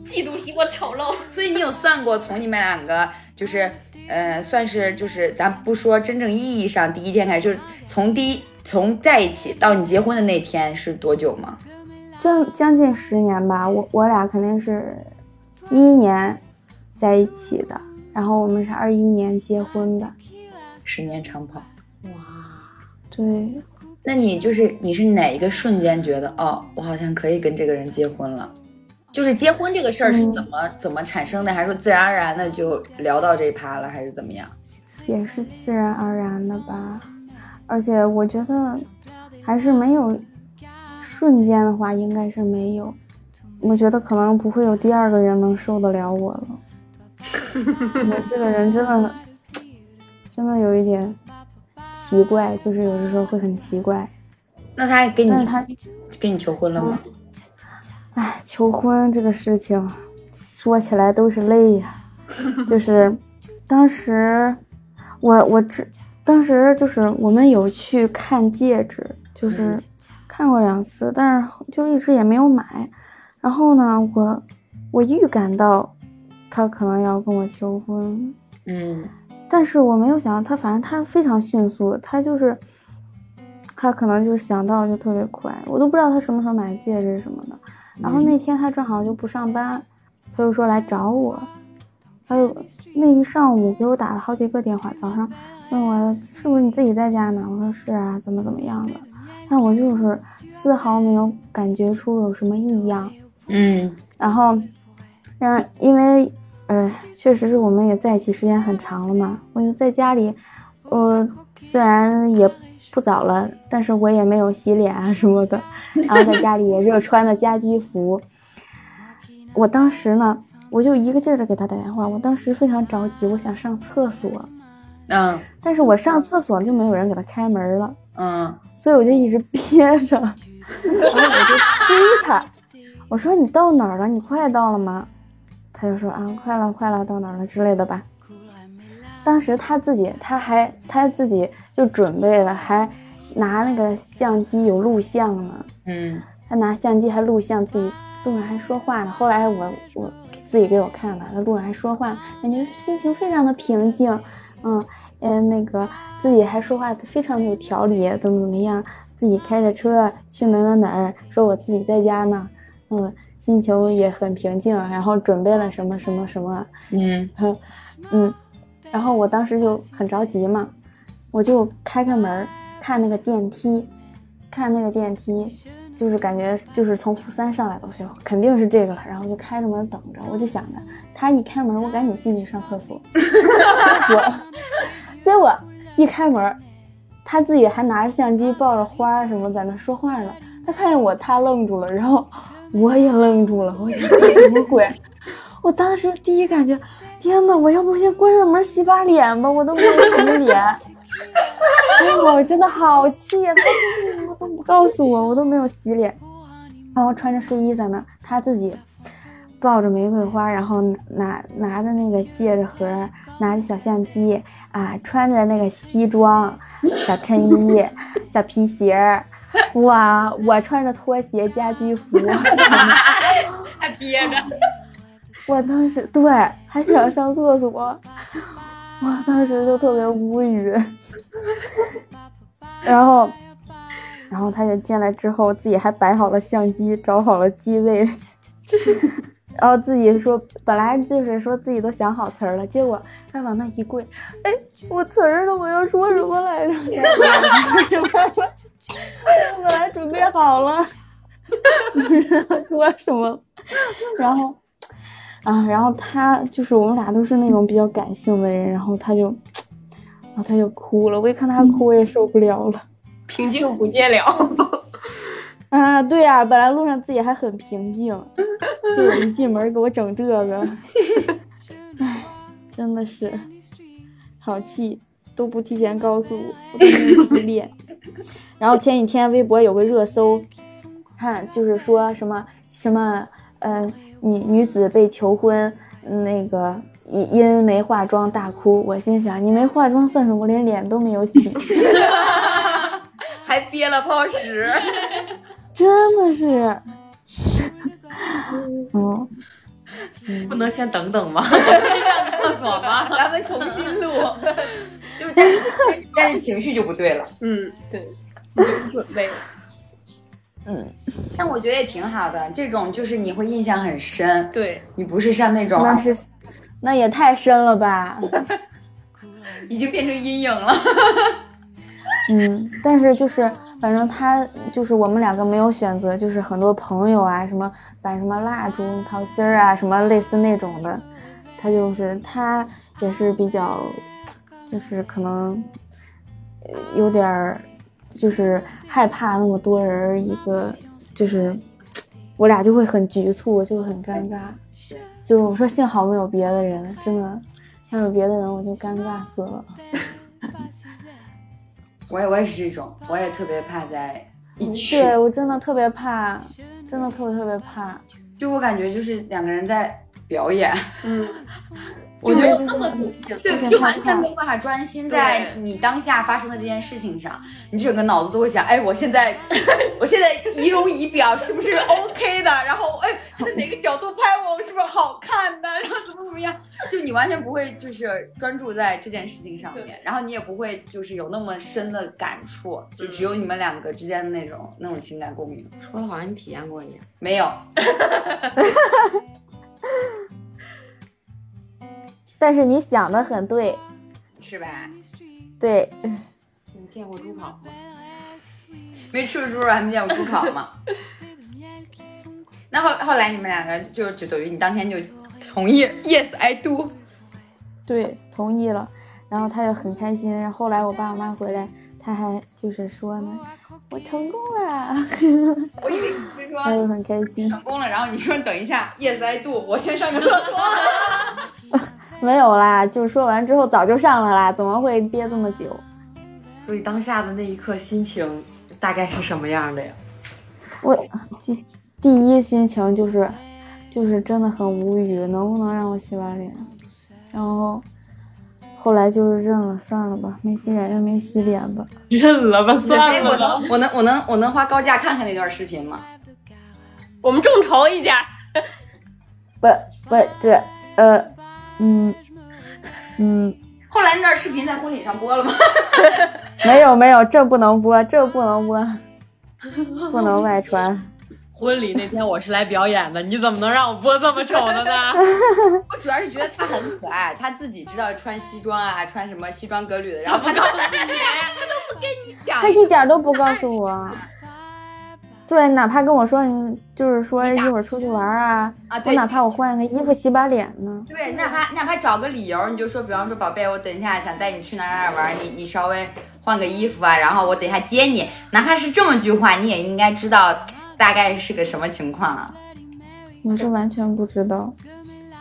[SPEAKER 3] 嫉妒使我丑陋。
[SPEAKER 2] 所以你有算过从你们两个就是呃算是就是咱不说真正意义上第一天开始，就是从第一从在一起到你结婚的那天是多久吗？
[SPEAKER 6] 将将近十年吧，我我俩肯定是一一年在一起的，然后我们是二一年结婚的。
[SPEAKER 2] 十年长跑。
[SPEAKER 6] 哇对，
[SPEAKER 2] 那你就是你是哪一个瞬间觉得哦，我好像可以跟这个人结婚了？就是结婚这个事儿是怎么、怎么产生的？还是说自然而然的就聊到这一趴了，还是怎么样？
[SPEAKER 6] 也是自然而然的吧。而且我觉得还是没有瞬间的话，应该是没有。我觉得可能不会有第二个人能受得了我了。我这个人真的真的有一点奇怪，就是有的时候会很奇怪。
[SPEAKER 2] 那他给你
[SPEAKER 6] 他，
[SPEAKER 2] 给你求婚了吗？
[SPEAKER 6] 哎，求婚这个事情说起来都是泪呀。就是当时我我只当时就是我们有去看戒指，就是看过两次，但是就一直也没有买。然后呢，我我预感到他可能要跟我求婚，
[SPEAKER 2] 嗯
[SPEAKER 6] 但是我没有想到他，反正他非常迅速，他就是他可能就是想到就特别快，我都不知道他什么时候买戒指什么的。然后那天他正好就不上班，他就说来找我，还有那一上午给我打了好几个电话，早上问我是不是你自己在家呢？我说是啊，怎么怎么样的？但我就是丝毫没有感觉出有什么异样。
[SPEAKER 2] 嗯
[SPEAKER 6] 然后，嗯，因为呃，确实是我们也在一起时间很长了嘛，我就在家里，我虽然也不早了，但是我也没有洗脸啊什么的，然后在家里也是穿的家居服。我当时呢，我就一个劲儿的给他打电话，我当时非常着急，我想上厕所，
[SPEAKER 2] 嗯
[SPEAKER 6] 但是我上厕所就没有人给他开门了。
[SPEAKER 2] 嗯
[SPEAKER 6] 所以我就一直憋着，然后我就催他，我说你到哪儿了？你快到了吗？他就说啊，快了，快了，到哪儿了之类的吧。当时他自己，他还他自己就准备了，还拿那个相机有录像呢，
[SPEAKER 2] 嗯。
[SPEAKER 6] 他拿相机还录像，自己路上还说话呢。后来我我自己给我看了，他路上还说话，感觉心情非常的平静，嗯嗯，那个自己还说话非常的有条理，怎么怎么样，自己开着车去哪哪哪儿，说我自己在家呢，嗯，心情也很平静，然后准备了什么什么什么，
[SPEAKER 2] 嗯。
[SPEAKER 6] 嗯，然后我当时就很着急嘛，我就开开门儿看那个电梯，看那个电梯，就是感觉就是从负三上来的，我就肯定是这个了，然后就开着门等着，我就想着他一开门，我赶紧进去上厕所，结果结果一开门，他自己还拿着相机抱着花什么在那说话呢，他看见我，他愣住了，然后我也愣住了，我想这什么鬼？我当时第一感觉，天呐，我要不先关上门洗把脸吧，我都没有洗脸。哎呦，我真的好气呀！他都不告诉我，我都没有洗脸，然后穿着睡衣在那，他自己抱着玫瑰花，然后拿拿着那个戒指盒，拿着小相机啊，穿着那个西装、小衬衣、小皮鞋儿，哇，我穿着拖鞋、家居服，
[SPEAKER 3] 还憋着。
[SPEAKER 6] 我当时对还想上厕所，我当时就特别无语。然后，然后他就进来之后，自己还摆好了相机，找好了机位，然后自己说，本来就是说自己都想好词儿了，结果他往那一跪，哎，我词儿呢？我要说什么来着？我本来准备好了，不知道说什么，然后。啊，然后他就是我们俩都是那种比较感性的人，然后他就，后他就哭了。我一看他哭，我也受不了了。
[SPEAKER 3] 平静不见了。
[SPEAKER 6] 啊，对呀、本来路上自己还很平静，结果一进门给我整这个，唉，真的是好气，都不提前告诉我。然后前几天微博有个热搜，看就是说什么什么，呃。女女子被求婚，那个因因没化妆大哭。我心想，你没化妆算什么？连脸都没有洗，
[SPEAKER 2] 还憋了泡屎。
[SPEAKER 6] 真的是。嗯，
[SPEAKER 4] 不能先等等吗？
[SPEAKER 2] 上厕所吗？咱们重新录。就但是但是情绪就不对了。
[SPEAKER 3] 嗯，对，没准备。
[SPEAKER 6] 嗯，
[SPEAKER 2] 但我觉得也挺好的，这种就是你会印象很深。
[SPEAKER 3] 对，
[SPEAKER 2] 你不是像那种
[SPEAKER 6] 那是，那也太深了吧？
[SPEAKER 2] 已经变成阴影了。
[SPEAKER 6] 嗯，但是就是反正他就是我们两个没有选择，就是很多朋友啊，什么摆什么蜡烛、桃心儿啊，什么类似那种的，他就是他也是比较，就是可能有点儿。就是害怕那么多人一个，就是 我俩就会很局促，就很尴尬。就我说幸好没有别的人，真的，要有别的人我就尴尬死了。
[SPEAKER 2] 我也我也是这种，我也特别怕在一起。
[SPEAKER 6] 对我真的特别怕，真的特别特别怕。
[SPEAKER 2] 就我感觉就是两个人在表演，
[SPEAKER 3] 嗯。
[SPEAKER 2] 我觉得
[SPEAKER 3] 那么
[SPEAKER 2] 对，就完全没有办法专心在你当下发生的这件事情上，你整个脑子都会想，哎，我现在，我现在仪容仪表是不是 OK 的？然后，哎，在哪个角度拍我是不是好看的？然后怎么怎么样？就你完全不会就是专注在这件事情上面，然后你也不会就是有那么深的感触，就只有你们两个之间的那种那种情感共鸣。
[SPEAKER 4] 说的好像你体验过一样，
[SPEAKER 2] 没有。
[SPEAKER 6] 但是你想的很对，
[SPEAKER 2] 是吧？
[SPEAKER 6] 对，
[SPEAKER 4] 你见过猪跑吗？
[SPEAKER 2] 没吃过猪肉，还没见过猪跑吗？那后后来你们两个就就等于你当天就同意，yes I do。
[SPEAKER 6] 对，同意了，然后他就很开心。然后后来我爸我妈回来，他还就是说呢，我成功了，
[SPEAKER 2] 我以为你是说
[SPEAKER 6] 他就很开心。
[SPEAKER 2] 成功了，然后你说等一下，yes I do，我先上个厕所。
[SPEAKER 6] 没有啦，就说完之后早就上了啦，怎么会憋这么久？
[SPEAKER 4] 所以当下的那一刻心情大概是什么样的呀？
[SPEAKER 6] 我第第一心情就是，就是真的很无语，能不能让我洗把脸？然后后来就是认了，算了吧，没洗脸就没洗脸吧。
[SPEAKER 4] 认了吧，算了吧。
[SPEAKER 2] 能我能我能我能花高价看看那段视频吗？
[SPEAKER 3] 我们众筹一家，
[SPEAKER 6] 不不，这呃嗯嗯，
[SPEAKER 2] 后来那段视频在婚礼上播了吗？
[SPEAKER 6] 没有没有，这不能播，这不能播，不能外传。
[SPEAKER 4] 婚礼那天我是来表演的，你怎么能让我播这么丑的呢？
[SPEAKER 2] 我主要是觉得他很可爱，他自己知道穿西装啊，穿什么西装革履的，然后
[SPEAKER 4] 他不告诉你，
[SPEAKER 2] 讲
[SPEAKER 6] 他一点都不告诉我。对，哪怕跟我说你就是说一会儿出去玩啊，
[SPEAKER 2] 啊，对
[SPEAKER 6] 我哪怕我换个衣服洗把脸呢。
[SPEAKER 2] 对，哪怕哪怕找个理由，你就说，比方说，宝贝，我等一下想带你去哪哪哪儿玩，你你稍微换个衣服啊，然后我等一下接你，哪怕是这么句话，你也应该知道大概是个什么情况啊。
[SPEAKER 6] 我是完全不知道，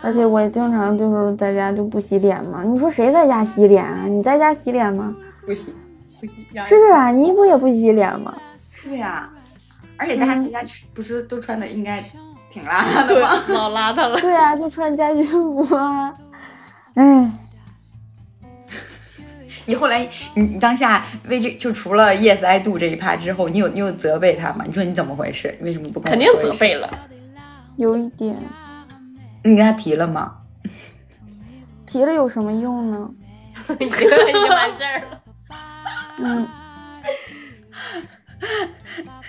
[SPEAKER 6] 而且我也经常就是在家就不洗脸嘛。你说谁在家洗脸啊？你在家洗脸吗？
[SPEAKER 2] 不洗，不洗，
[SPEAKER 6] 是啊，你不也不洗脸吗？
[SPEAKER 2] 对呀、而且大家人家不是都穿的应该挺邋遢的吗？
[SPEAKER 3] 老邋遢了。
[SPEAKER 6] 对啊，就穿家居服啊。哎，
[SPEAKER 2] 你后来你你当下为这就除了 yes I do 这一趴之后，你有你有责备他吗？你说你怎么回事？你为什么不跟我
[SPEAKER 3] 肯定
[SPEAKER 2] 说一声
[SPEAKER 3] 责备了，
[SPEAKER 6] 有一点
[SPEAKER 2] 你跟他提了吗？
[SPEAKER 6] 提了有什么用呢？
[SPEAKER 3] 已经已经完事儿了。
[SPEAKER 6] 嗯，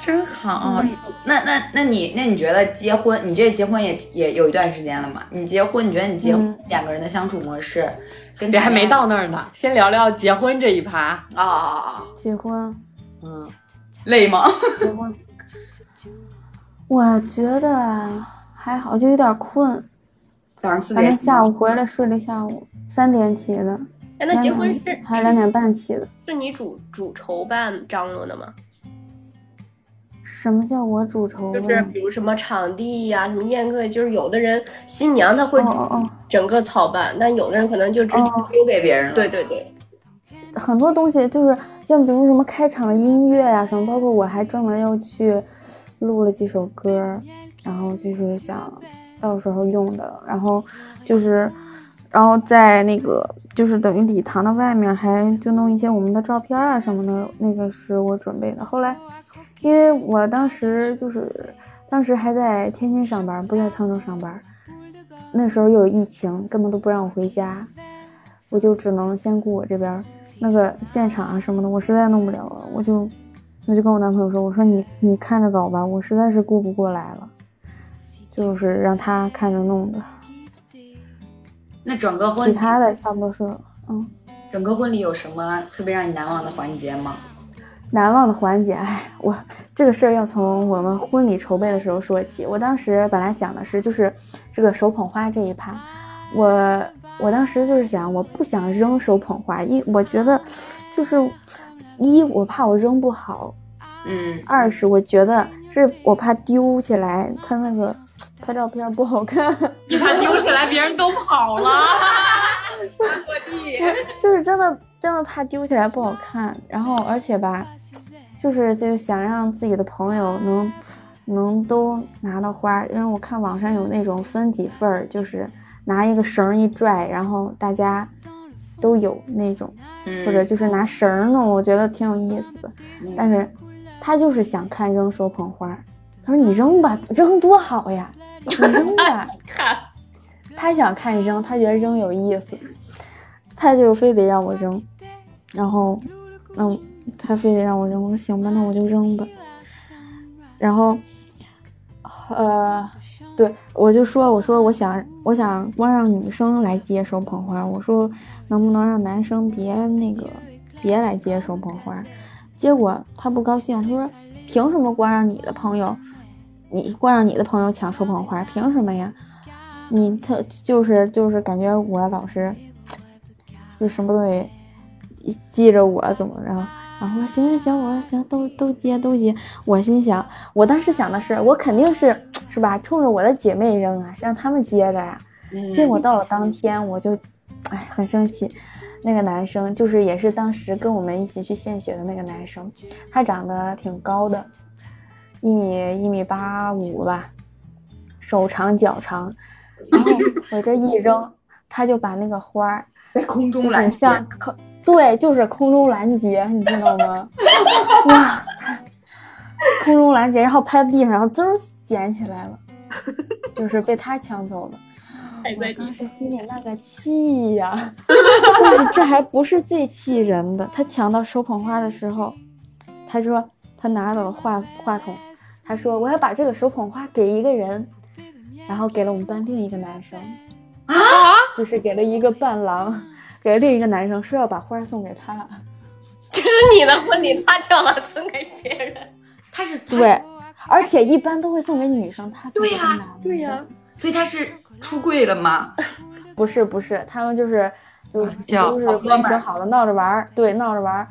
[SPEAKER 2] 真好。那那那你那你觉得结婚，你这结婚也也有一段时间了嘛？你结婚，你觉得你结婚、
[SPEAKER 6] 嗯
[SPEAKER 2] 两个人的相处模式跟
[SPEAKER 4] 别还没到那儿呢，先聊聊结婚这一趴。
[SPEAKER 2] 啊啊啊啊！
[SPEAKER 6] 结婚，
[SPEAKER 4] 嗯，
[SPEAKER 2] 累吗？
[SPEAKER 6] 结婚，我觉得还好，就有点困。
[SPEAKER 2] 早上四
[SPEAKER 6] 反
[SPEAKER 2] 点
[SPEAKER 6] 正下午回来睡了一下午，三点起的，
[SPEAKER 3] 哎，那结婚是
[SPEAKER 6] 还是两点半起的。
[SPEAKER 3] 是你主主筹办张罗的吗？
[SPEAKER 6] 什么叫我主筹
[SPEAKER 3] 就
[SPEAKER 6] 啊？
[SPEAKER 3] 是比如什么场地呀、什么宴客，就是有的人新娘她会整个操办，但有的人可能就直接、
[SPEAKER 6] 哦
[SPEAKER 2] 丢给别人了。
[SPEAKER 3] 对对对，
[SPEAKER 6] 很多东西就是像比如什么开场音乐呀、什么，包括我还专门又去录了几首歌，然后就是想到时候用的，然后就是，然后在那个就是等于礼堂的外面还就弄一些我们的照片啊什么的，那个是我准备的。后来，因为我当时就是当时还在天津上班，不在沧州上班，那时候又有疫情，根本都不让我回家，我就只能先顾我这边那个现场啊什么的，我实在弄不了了，我就我就跟我男朋友说，我说你你看着搞吧，我实在是顾不过来了，就是让他看着弄的，
[SPEAKER 2] 那整个婚礼，
[SPEAKER 6] 其他的差不多是嗯。
[SPEAKER 2] 整个婚礼有什么特别让你难忘的环节吗？
[SPEAKER 6] 难忘的环节。哎，我这个事儿要从我们婚礼筹备的时候说起。我当时本来想的是就是这个手捧花这一趴，我我当时就是想我不想扔手捧花，一我觉得就是一我怕我扔不好，
[SPEAKER 2] 嗯，
[SPEAKER 6] 二是我觉得是我怕丢起来，它那个拍照片不好看，
[SPEAKER 4] 你怕丢起来别人都跑了。
[SPEAKER 6] 就是真的真的怕丢起来不好看。然后而且吧，就是就想让自己的朋友能能都拿到花，因为我看网上有那种分几份儿，就是拿一个绳一拽，然后大家都有那种，
[SPEAKER 2] 嗯
[SPEAKER 6] 或者就是拿绳弄，我觉得挺有意思的。但是他就是想看扔手捧花，他说你扔吧，扔多好呀，你扔吧。
[SPEAKER 3] 看
[SPEAKER 6] 他想看扔，他觉得扔有意思，他就非得让我扔，然后，嗯，他非得让我扔，我说行吧，那我就扔吧。然后，呃，对，我就说，我说我想，我想光让女生来接手捧花，我说能不能让男生别那个别来接手捧花？结果他不高兴，他说凭什么光让你的朋友，你光让你的朋友抢手捧花？凭什么呀？你他就是就是感觉我老是就什么都得记着我怎么着？然后说行行行，我说行，都都接都接。我心想，我当时想的是，我肯定是是吧，冲着我的姐妹扔啊，让他们接着呀、结果到了当天，我就，哎，很生气。那个男生就是也是当时跟我们一起去献血的那个男生，他长得挺高的，一米一米八五吧，手长脚长。然后我这一扔，他就把那个花儿
[SPEAKER 2] 在空中拦截，
[SPEAKER 6] 像，对，就是空中拦截，你知道吗？哇，空中拦截，然后拍地上，然后滋儿捡起来了，就是被他抢走了。我当时心里那个气呀！但是这还不是最气人的，他抢到手捧花的时候，他说他拿走了话话筒，他说我要把这个手捧花给一个人，然后给了我们班另一个男生啊，就是给了一个伴郎，给了另一个男生，说要把花送给他。
[SPEAKER 3] 这是你的婚礼，他叫了送给别人。
[SPEAKER 2] 他是
[SPEAKER 6] 对，而且一般都会送给女生，他
[SPEAKER 2] 对呀
[SPEAKER 6] 呀、
[SPEAKER 3] 对呀、
[SPEAKER 2] 所以他是出柜了吗？
[SPEAKER 6] 不是不是，他们就是就
[SPEAKER 4] 叫
[SPEAKER 6] 都是关系挺好的，闹着玩儿，对，闹着玩儿。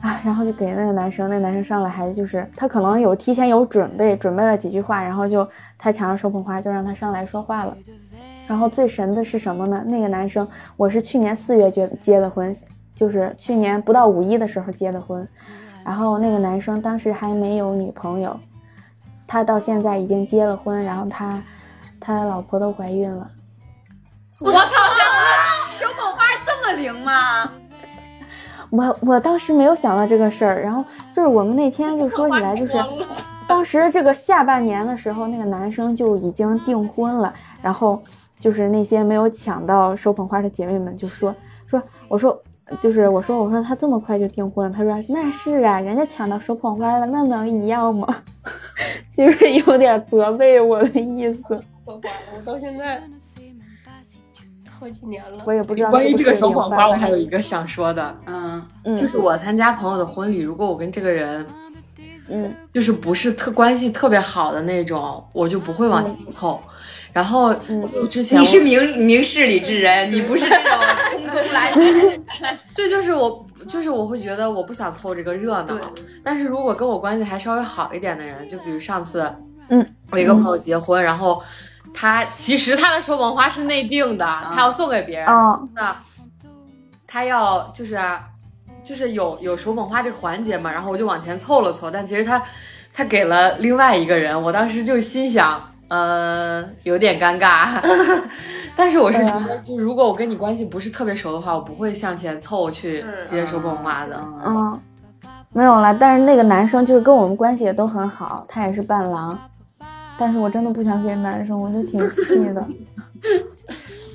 [SPEAKER 6] 啊，然后就给那个男生，那男生上来还就是他可能有提前有准备，准备了几句话，然后就他抢着手捧花，就让他上来说话了。然后最神的是什么呢？那个男生，我是去年四月结结的婚，就是去年不到五一的时候结的婚。然后那个男生当时还没有女朋友，他到现在已经结了婚，然后他他老婆都怀孕了。
[SPEAKER 2] 我操！手捧花这么灵吗？
[SPEAKER 6] 我我当时没有想到这个事儿，然后就是我们那天就说起来，就是当时这个下半年的时候，那个男生就已经订婚了，然后就是那些没有抢到手捧花的姐妹们就说说，我说就是我说我说他这么快就订婚了，他说那是啊，人家抢到手捧花了，那能一样吗？就是有点责备我的意思，
[SPEAKER 3] 我管了，我到现在好几年了。
[SPEAKER 6] 我也不知道
[SPEAKER 4] 关于这个手捧花，我还有一个想说的，
[SPEAKER 2] 嗯，
[SPEAKER 6] 嗯
[SPEAKER 4] 就是我参加朋友的婚礼，如果我跟这个人
[SPEAKER 6] 嗯
[SPEAKER 4] 就是不是特关系特别好的那种，我就不会往前凑。然后
[SPEAKER 6] 嗯
[SPEAKER 4] 就之前我
[SPEAKER 2] 你是明明事理之人，你不是那种 空中来的。
[SPEAKER 4] 对，就是我，就是我会觉得我不想凑这个热闹。但是如果跟我关系还稍微好一点的人，就比如上次，
[SPEAKER 6] 嗯，
[SPEAKER 4] 我一个朋友结婚，然后他其实他的手捧花是内定的，他要送给别人，
[SPEAKER 6] 哦
[SPEAKER 4] 那他要就是就是有有手捧花这个环节嘛，然后我就往前凑了凑，但其实他他给了另外一个人，我当时就心想。呃，有点尴尬，但是我是觉得，就如果我跟你关系不是特别熟的话，我不会向前凑去接手捧花的。
[SPEAKER 6] 嗯，没有啦，但是那个男生就是跟我们关系也都很好，他也是伴郎，但是我真的不想给男生，我就挺气的。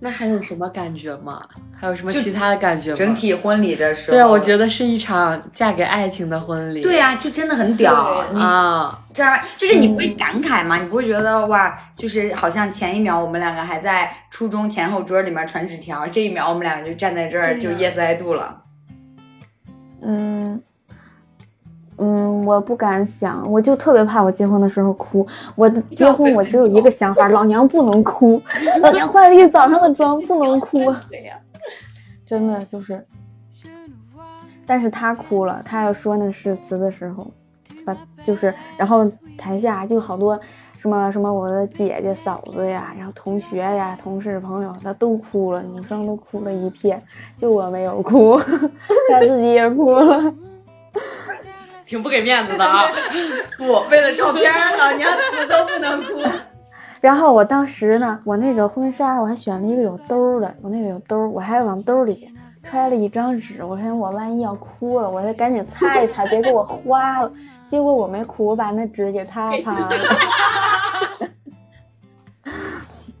[SPEAKER 4] 那还有什么感觉吗？还有什么其他的感觉吗？
[SPEAKER 2] 整体婚礼的时候，
[SPEAKER 4] 对啊，我觉得是一场嫁给爱情的婚礼。
[SPEAKER 2] 对啊、就真的很屌。
[SPEAKER 4] 啊，
[SPEAKER 2] 这样就是你不会感慨吗？你不会觉得哇，就是好像前一秒我们两个还在初中前后桌里面传纸条，这一秒我们两个就站在这儿就 yes I do 了。
[SPEAKER 6] 嗯嗯，我不敢想，我就特别怕我结婚的时候哭。我结婚我只有一个想法，老娘不能哭，老娘化了一早上的妆不能哭，
[SPEAKER 3] 对呀、
[SPEAKER 6] 真的就是。但是他哭了，他要说那个誓词的时候，把就是，然后台下就好多什么什么我的姐姐、嫂子呀，然后同学呀、同事、朋友，他都哭了，女生都哭了一片，就我没有哭，他自己也哭了。
[SPEAKER 4] 挺不给面子的啊。
[SPEAKER 2] 不，为了照片，老娘死都不能哭。
[SPEAKER 6] 然后我当时呢，我那个婚纱我还选了一个有兜的，我那个有兜，我还往兜里揣了一张纸，我说我万一要哭了，我得赶紧擦一擦，别给我花了。结果我没哭，我把那纸给他擦了。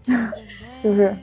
[SPEAKER 6] 就是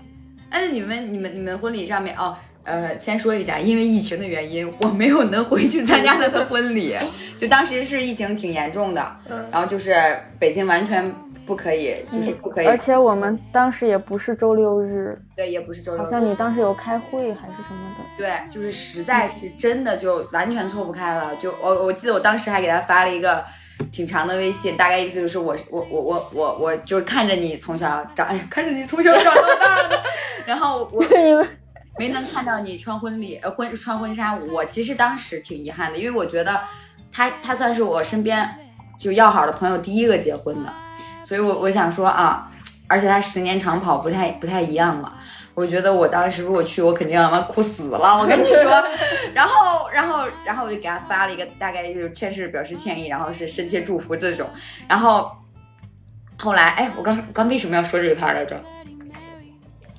[SPEAKER 2] 哎，你们、你们、你们婚礼上面哦，呃，先说一下，因为疫情的原因，我没有能回去参加他的婚礼。就当时是疫情挺严重的，然后就是北京完全不可以，就是不可以。
[SPEAKER 6] 而且我们当时也不是周六日，
[SPEAKER 2] 对，也不是周六日。
[SPEAKER 6] 好像你当时有开会还是什么的。
[SPEAKER 2] 对，就是实在是真的就完全错不开了。就我我记得我当时还给他发了一个挺长的微信，大概意思就是我我我我我我就是看着你从小长，哎呀，看着你从小长到大的，然后我 没能看到你穿婚礼呃婚穿婚纱。我其实当时挺遗憾的，因为我觉得他他算是我身边就要好的朋友第一个结婚的。所以，我我想说啊，而且他十年长跑不太不太一样嘛。我觉得我当时如果去，我肯定他妈哭死了。我跟你说，然后，然后，然后我就给他发了一个大概就是确实表示歉意，然后是深切祝福这种。然后后来，哎，我刚刚为什么要说这一趴来着？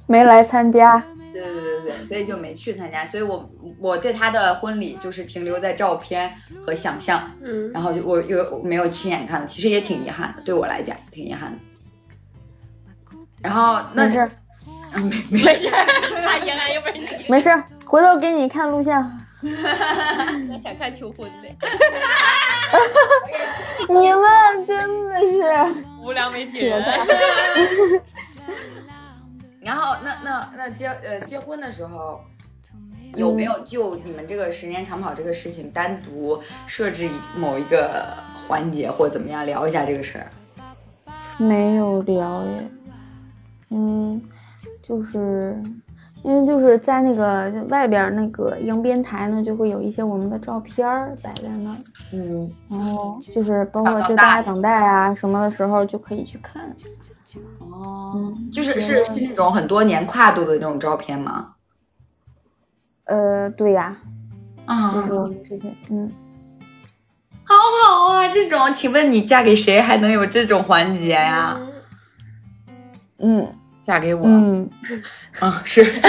[SPEAKER 6] 没来参加。
[SPEAKER 2] 对对对对对，所以就没去参加。所以我我对他的婚礼就是停留在照片和想象，
[SPEAKER 3] 嗯，
[SPEAKER 2] 然后就我又没有亲眼看，其实也挺遗憾的，对我来讲挺遗憾的。然后那
[SPEAKER 6] 没事，
[SPEAKER 2] 嗯，没没事，
[SPEAKER 3] 他遗憾又不是你，
[SPEAKER 6] 没事，回头给你看录像。
[SPEAKER 3] 我想看求婚的，
[SPEAKER 6] 你们真的是
[SPEAKER 3] 无良媒体人。
[SPEAKER 2] 然后那那那结呃结婚的时候，有没有就你们这个十年长跑这个事情单独设置某一个环节或怎么样聊一下这个事儿？
[SPEAKER 6] 没有聊耶，嗯，就是因为就是在那个外边那个迎宾台呢，就会有一些我们的照片摆在那儿，
[SPEAKER 2] 嗯，
[SPEAKER 6] 然后就是包括就大家等待啊什么的时候就可以去看。
[SPEAKER 2] 哦，就是是是那种很多年跨度的那种照片吗？
[SPEAKER 6] 呃，对呀，
[SPEAKER 2] 啊，
[SPEAKER 6] 就是我们这些，嗯，
[SPEAKER 2] 好好啊，这种，请问你嫁给谁还能有这种环节呀？
[SPEAKER 6] 嗯，
[SPEAKER 4] 嫁给我，
[SPEAKER 6] 嗯，
[SPEAKER 2] 啊，是，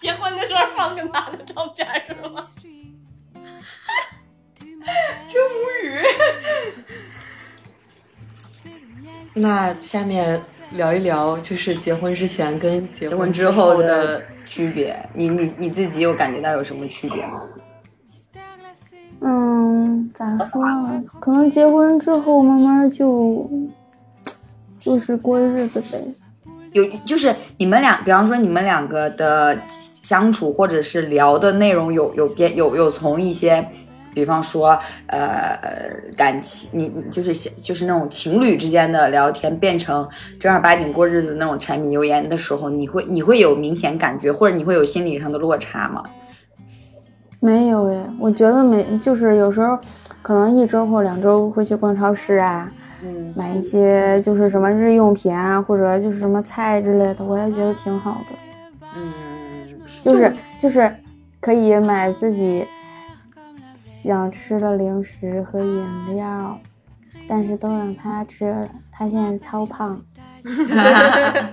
[SPEAKER 3] 结婚的时候放个他的照片是吗？
[SPEAKER 2] 真无语。
[SPEAKER 4] 那下面聊一聊，就是结婚之前跟结
[SPEAKER 2] 结婚
[SPEAKER 4] 之
[SPEAKER 2] 之后
[SPEAKER 4] 的
[SPEAKER 2] 的区别，你你你自己有感觉到有什么区别吗？
[SPEAKER 6] 嗯，咋说呢？可能结婚之后慢慢就就是过日子呗。
[SPEAKER 2] 有就是你们俩，比方说你们两个的相处或者是聊的内容有有变有有从一些，比方说呃感情，你你就是就是那种情侣之间的聊天，变成正儿八经过日子那种柴米油盐的时候，你会你会有明显感觉，或者你会有心理上的落差吗？
[SPEAKER 6] 没有哎，我觉得没，就是有时候可能一周或两周会去逛超市啊，
[SPEAKER 2] 嗯
[SPEAKER 6] 买一些就是什么日用品啊，或者就是什么菜之类的，我也觉得挺好的。
[SPEAKER 2] 嗯，
[SPEAKER 6] 就是就是可以买自己想吃的零食和饮料，但是都让他吃了，他现在超胖。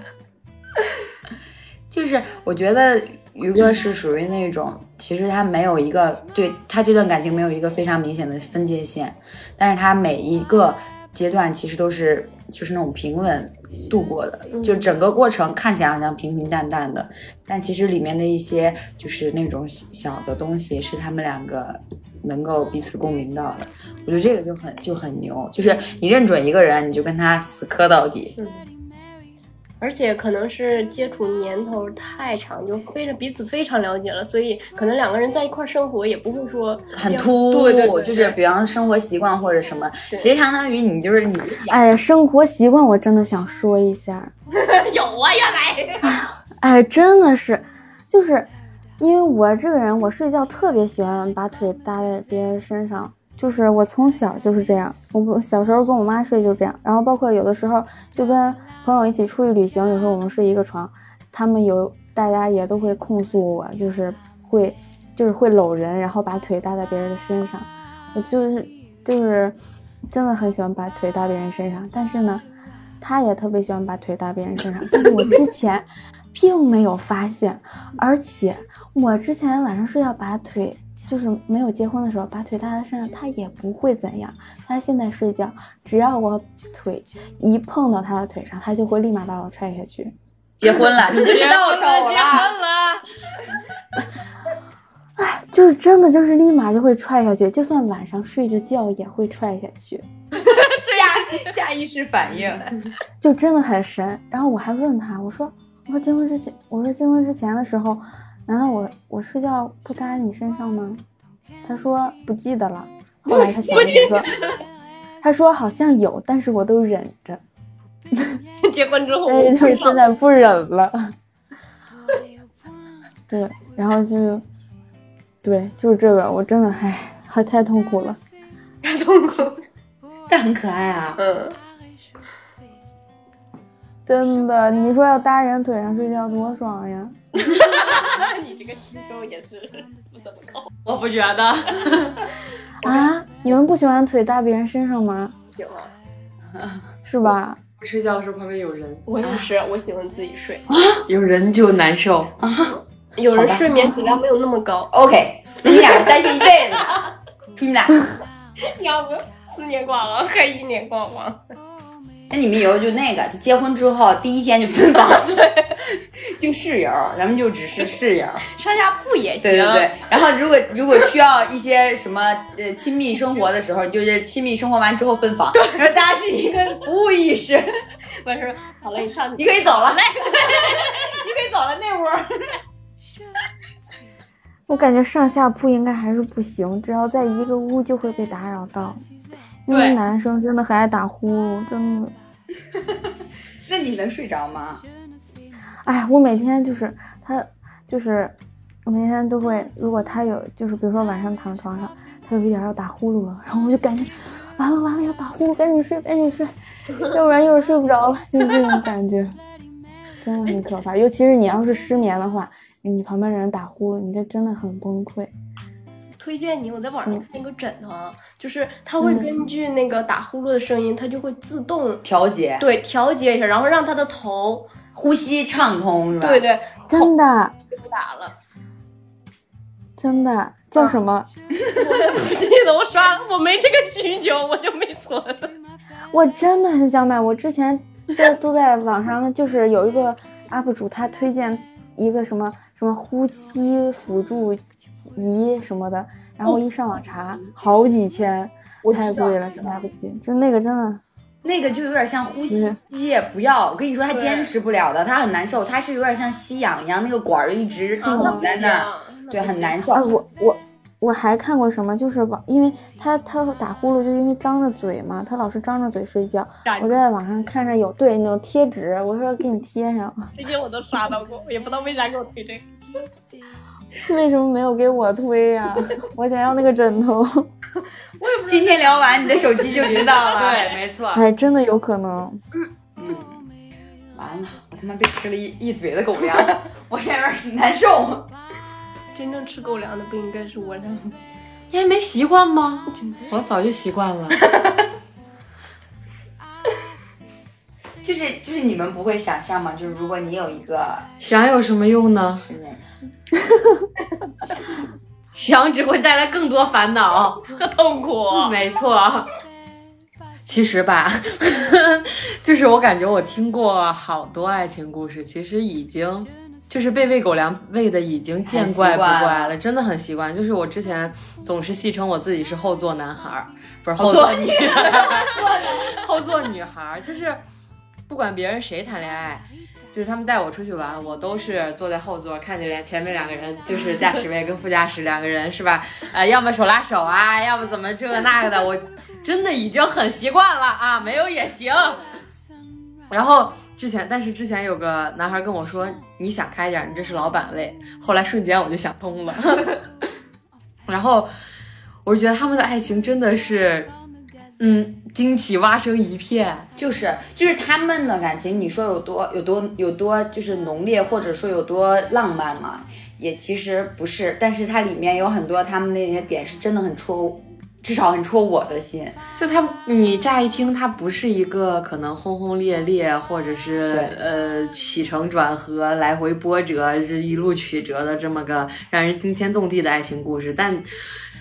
[SPEAKER 2] 就是我觉得于哥是属于那种，其实他没有一个对他这段感情没有一个非常明显的分界线，但是他每一个阶段其实都是就是那种平稳度过的，就整个过程看起来好像平平淡淡的，但其实里面的一些就是那种小的东西是他们两个能够彼此共鸣到的，我觉得这个就很就很牛，就是你认准一个人，你就跟他死磕到底。
[SPEAKER 3] 而且可能是接触年头太长，就非常彼此非常了解了，所以可能两个人在一块儿生活也不会说
[SPEAKER 2] 很突兀，
[SPEAKER 3] 对对对
[SPEAKER 2] 就是比方生活习惯或者什么，其实相当于你就是你
[SPEAKER 6] 哎，生活习惯我真的想说一下，
[SPEAKER 3] 有啊，原来。
[SPEAKER 6] 哎，真的是，就是因为我这个人，我睡觉特别喜欢把腿搭在别人身上，就是我从小就是这样，我小时候跟我妈睡就这样，然后包括有的时候就跟朋友一起出去旅行，有时候我们睡一个床，他们有大家也都会控诉我，就是会就是会搂人，然后把腿搭在别人的身上，我就是就是真的很喜欢把腿搭别人身上，但是呢。他也特别喜欢把腿搭别人身上，但是我之前并没有发现，而且我之前晚上睡觉把腿就是没有结婚的时候把腿搭在身上，他也不会怎样。他现在睡觉，只要我腿一碰到他的腿上，他就会立马把我踹下去。
[SPEAKER 2] 结婚了，你就是到手了。
[SPEAKER 4] 了，
[SPEAKER 6] 就是真的就是立马就会踹下去，就算晚上睡着觉也会踹下去，
[SPEAKER 2] 下下意识反应。
[SPEAKER 6] 就真的很神。然后我还问他，我说我说结婚之前，我说结婚之前的时候，难道我我睡觉不搭你身上吗？他说不记得了。后来他想了一个，他说好像有，但是我都忍着。
[SPEAKER 3] 结婚之后，
[SPEAKER 6] 但是就是现在不忍了。对，然后就，对，就是这个，我真的唉，还太痛苦了。
[SPEAKER 3] 太痛苦。
[SPEAKER 2] 但很可爱啊。
[SPEAKER 3] 嗯，
[SPEAKER 6] 真的，你说要搭人腿上睡觉多爽呀！
[SPEAKER 3] 你这个肌肉也是 不怎么够。
[SPEAKER 4] 我不觉得。
[SPEAKER 6] 啊，你们不喜欢腿搭别人身上吗？
[SPEAKER 3] 有啊，
[SPEAKER 6] 是吧？
[SPEAKER 4] 睡觉的时候旁边有人，
[SPEAKER 3] 我也是，我喜欢自己睡。
[SPEAKER 4] 有人就难受。
[SPEAKER 3] 有人睡眠质量没有那么高
[SPEAKER 2] ，OK，那你俩担心一辈子，祝你俩。
[SPEAKER 3] 要不四年光王还一年光王。
[SPEAKER 2] 那你们以后就那个，就结婚之后第一天就分房睡，就室友，咱们就只是室友。
[SPEAKER 3] 上下铺也行。
[SPEAKER 2] 对对对，然后如果如果需要一些什么呃亲密生活的时候，就是亲密生活完之后分房，然后大家是一个服务意识，
[SPEAKER 3] 完事好了，你上去
[SPEAKER 2] 你可以走了，你可以走了那屋。
[SPEAKER 6] 我感觉上下铺应该还是不行，只要在一个屋就会被打扰到。因为男生真的很爱打呼噜，真的。
[SPEAKER 2] 那你能睡着吗？
[SPEAKER 6] 哎，我每天就是他，就是我每天都会，如果他有，就是比如说晚上躺床上，他有一点要打呼噜了，然后我就感觉完了完了要打呼噜，赶紧睡赶紧睡，要不然一会儿睡不着了，就是这种感觉，真的很可怕。尤其是你要是失眠的话，你旁边的人打呼噜，你这真的很崩溃。
[SPEAKER 3] 推荐你，我在网上看一个枕头，啊，就是它会根据那个打呼噜的声音，它就会自动
[SPEAKER 2] 调节，
[SPEAKER 3] 对调节一下，然后让他的头，
[SPEAKER 2] 呼吸畅通是吧？
[SPEAKER 3] 对对，
[SPEAKER 6] 真的
[SPEAKER 3] 不打了。
[SPEAKER 6] 真的叫什么？
[SPEAKER 3] 我也不记得，我刷我没这个需求，我就没存。
[SPEAKER 6] 我真的很想买，我之前都都在网上，就是有一个 UP 主，他推荐一个什么什么呼吸辅助仪什么的，然后我一上网查，好几千，太贵了，买不起。就那个真的，
[SPEAKER 2] 那个就有点像呼吸
[SPEAKER 6] 嗯
[SPEAKER 2] 机，不要，我跟你说，他坚持不了的，他很难受，他是有点像吸氧一样，那个管儿一直
[SPEAKER 3] 那
[SPEAKER 2] 拢在那儿，对，很难受
[SPEAKER 6] 啊，。我我我还看过什么，就是网，因为他他打呼噜就因为张着嘴嘛，他老是张着嘴睡觉。我在网上看着有对那种贴纸，我说给你贴上，
[SPEAKER 3] 这些我都刷到过，也不知道为啥给我推这个。
[SPEAKER 6] 为什么没有给我推呀、我想要那个枕头。
[SPEAKER 2] 今天聊完，你的手机就知道了。
[SPEAKER 4] 对，没错。
[SPEAKER 6] 哎，真的有可能。
[SPEAKER 2] 嗯，完了，我他妈被吃了一一嘴的狗粮，我现在有点难受。
[SPEAKER 3] 真正吃狗粮的不应该是我俩吗？
[SPEAKER 4] 你还没习惯吗？我早就习惯了。
[SPEAKER 2] 就是就是你们不会想象吗？就是如果你有一个
[SPEAKER 4] 想有什么用呢？想只会带来更多烦恼。
[SPEAKER 3] 和痛苦。
[SPEAKER 4] 没错。其实吧，就是我感觉我听过好多爱情故事，其实已经就是被喂狗粮喂的已经见怪不怪了，真的很习惯。就是我之前总是戏称我自己是后座男孩儿，不是
[SPEAKER 2] 后座
[SPEAKER 4] 后座女孩儿，后座女孩儿，就是不管别人谁谈恋爱。就是他们带我出去玩，我都是坐在后座，看见前面两个人，就是驾驶位跟副驾驶两个人，是吧？呃，要么手拉手啊，要么怎么这个那个的，我真的已经很习惯了啊，没有也行。然后之前，但是之前有个男孩跟我说：“你想开点，你这是老板位。”后来瞬间我就想通了，然后我觉得他们的爱情真的是，嗯，惊喜蛙声一片。
[SPEAKER 2] 就是就是他们的感情，你说有多有多有多就是浓烈，或者说有多浪漫嘛，也其实不是。但是它里面有很多他们那些点是真的很戳，至少很戳我的心。
[SPEAKER 4] 就他，你乍一听，他不是一个可能轰轰烈烈，或者是呃起承转合、来回波折，是一路曲折的这么个让人惊天动地的爱情故事，但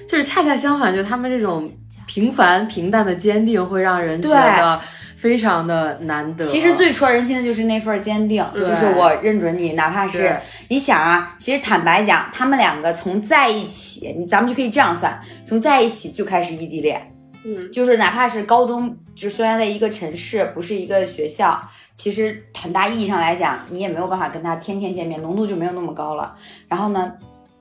[SPEAKER 4] 就是恰恰相反，就他们这种平凡平淡的坚定，会让人觉得非常的难得。
[SPEAKER 2] 其实最戳人心的就是那份坚定，就是我认准你，哪怕是你想啊，其实坦白讲，他们两个从在一起，你咱们就可以这样算，从在一起就开始异地恋，
[SPEAKER 3] 嗯，
[SPEAKER 2] 就是哪怕是高中，就虽然在一个城市，不是一个学校，其实很大意义上来讲，你也没有办法跟他天天见面，浓度就没有那么高了。然后呢？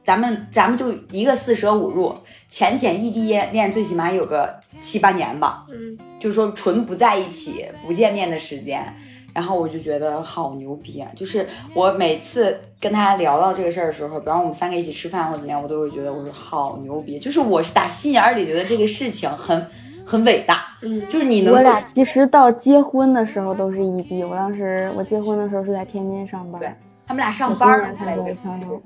[SPEAKER 2] 咱们咱们就一个四舍五入，浅浅异地恋最起码有个七八年吧，
[SPEAKER 3] 嗯，
[SPEAKER 2] 就是说纯不在一起、不见面的时间，然后我就觉得好牛逼啊！就是我每次跟他聊到这个事儿的时候，比方我们三个一起吃饭或者怎么样，我都会觉得我说好牛逼，就是我是打心眼里觉得这个事情很很伟大，
[SPEAKER 3] 嗯，
[SPEAKER 2] 就是你能
[SPEAKER 6] 我俩其实到结婚的时候都是异地，我当时我结婚的时候是在天津上班，
[SPEAKER 2] 对他们俩上班
[SPEAKER 6] 今年才相处。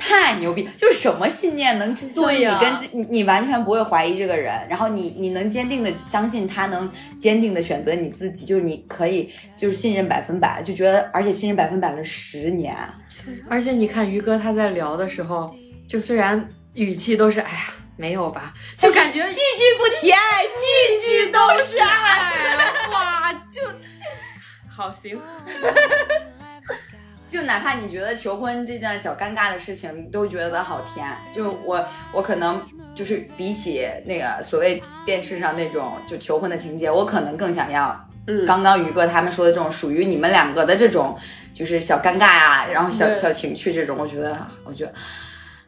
[SPEAKER 2] 太牛逼！就是什么信念能支撑你跟这你你完全不会怀疑这个人，然后你你能坚定的相信他能坚定的选择你自己，就是你可以就是信任百分百，就觉得而且信任百分百了十年，
[SPEAKER 4] 而且你看于哥他在聊的时候，就虽然语气都是哎呀没有吧，就感觉
[SPEAKER 2] 句句不提爱，句句都是爱。
[SPEAKER 4] 哇就好行。
[SPEAKER 2] 就哪怕你觉得求婚这件小尴尬的事情，你都觉得好甜。就我我可能就是比起那个所谓电视上那种就求婚的情节，我可能更想要
[SPEAKER 3] 嗯
[SPEAKER 2] 刚刚于哥他们说的这种属于你们两个的这种，就是小尴尬啊，然后小小情趣这种，我觉得，我觉得，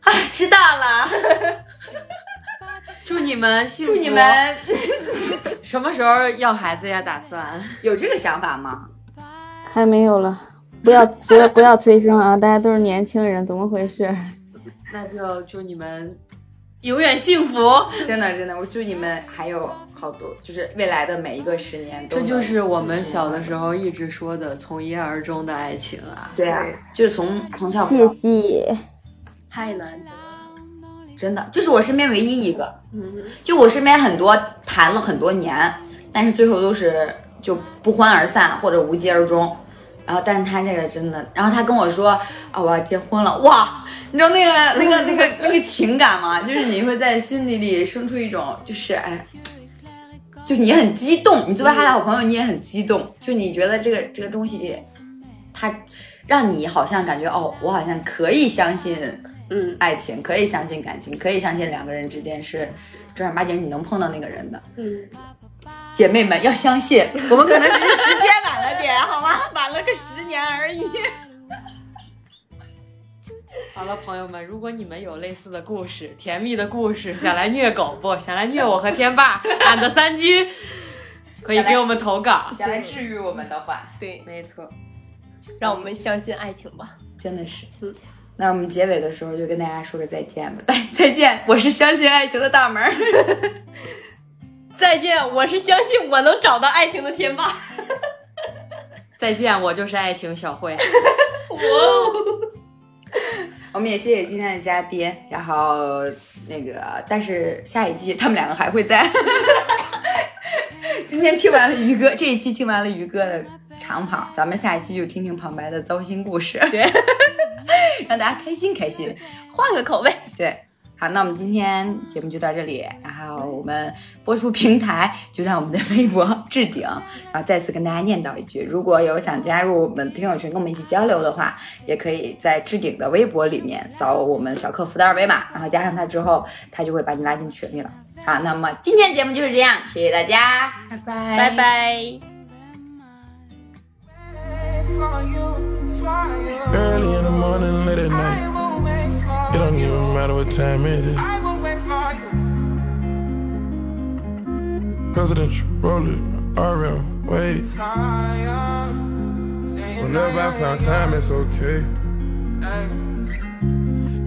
[SPEAKER 2] 哎，知道了，
[SPEAKER 4] 祝你们幸福！
[SPEAKER 2] 祝你们
[SPEAKER 4] 什么时候要孩子呀？打算？
[SPEAKER 2] 有这个想法吗？
[SPEAKER 6] 还没有了，不要不要不要催生啊！大家都是年轻人，怎么回事？
[SPEAKER 4] 那就祝你们永远幸福。
[SPEAKER 2] 真的真的，我祝你们还有好多，就是未来的每一个十年都，
[SPEAKER 4] 这就是我们小的时候一直说的从一而终的爱情啊！
[SPEAKER 2] 对啊，就是从从小
[SPEAKER 6] 谢谢。
[SPEAKER 3] 太难得了。
[SPEAKER 2] 真的，这是我身边唯一一个。
[SPEAKER 3] 嗯，
[SPEAKER 2] 就我身边很多谈了很多年，但是最后都是就不欢而散或者无疾而终。然后，但是他这个真的，然后他跟我说啊，我要结婚了，哇，你知道那个那个那个那个情感吗？就是你会在心里里生出一种，就是哎，就是你很激动，你作为他的好朋友，你也很激动，就你觉得这个这个东西，它让你好像感觉哦，我好像可以相信
[SPEAKER 3] 嗯
[SPEAKER 2] 爱情，可以相信感情，可以相信两个人之间是正儿八经你能碰到那个人的。
[SPEAKER 3] 嗯，
[SPEAKER 2] 姐妹们要相信，我们可能只是时间晚了点，好吗？晚了个十年而已。
[SPEAKER 4] 好了，朋友们，如果你们有类似的故事、甜蜜的故事，想来虐狗不？想来虐我和天霸，俺的三金，可以给我们投稿。
[SPEAKER 2] 想来治愈我们的话，
[SPEAKER 3] 对，
[SPEAKER 4] 没错，
[SPEAKER 3] 让我们相信爱情吧。
[SPEAKER 2] 真的是
[SPEAKER 3] 嗯。
[SPEAKER 2] 那我们结尾的时候就跟大家说个再见吧，再见！我是相信爱情的大门儿。
[SPEAKER 3] 再见，我是相信我能找到爱情的天霸。
[SPEAKER 4] 再见，我就是爱情小慧。
[SPEAKER 2] 哇哦我们也谢谢今天的嘉宾，然后那个，但是下一季他们两个还会在。今天听完了于哥这一期，听完了于哥的长跑，咱们下一期就听听旁白的糟心故事，
[SPEAKER 3] 对，
[SPEAKER 2] 让大家开心开心。
[SPEAKER 3] 换个口味。
[SPEAKER 2] 对，好，那我们今天节目就到这里，然后我们播出平台就在我们的微博置顶，然后再次跟大家念叨一句，如果有想加入我们听友群跟我们一起交流的话，也可以在置顶的微博里面扫我们小客服的二维码，然后加上他之后，他就会把你拉进群里了。好，那么今天节目就是这样，谢谢大家，拜拜，
[SPEAKER 3] 拜拜。
[SPEAKER 7] Early in the morning, late at night. It don't even matter what time it is. I will wait for you. Presidential roll it, RM, wait. Whenever I found time, it's okay.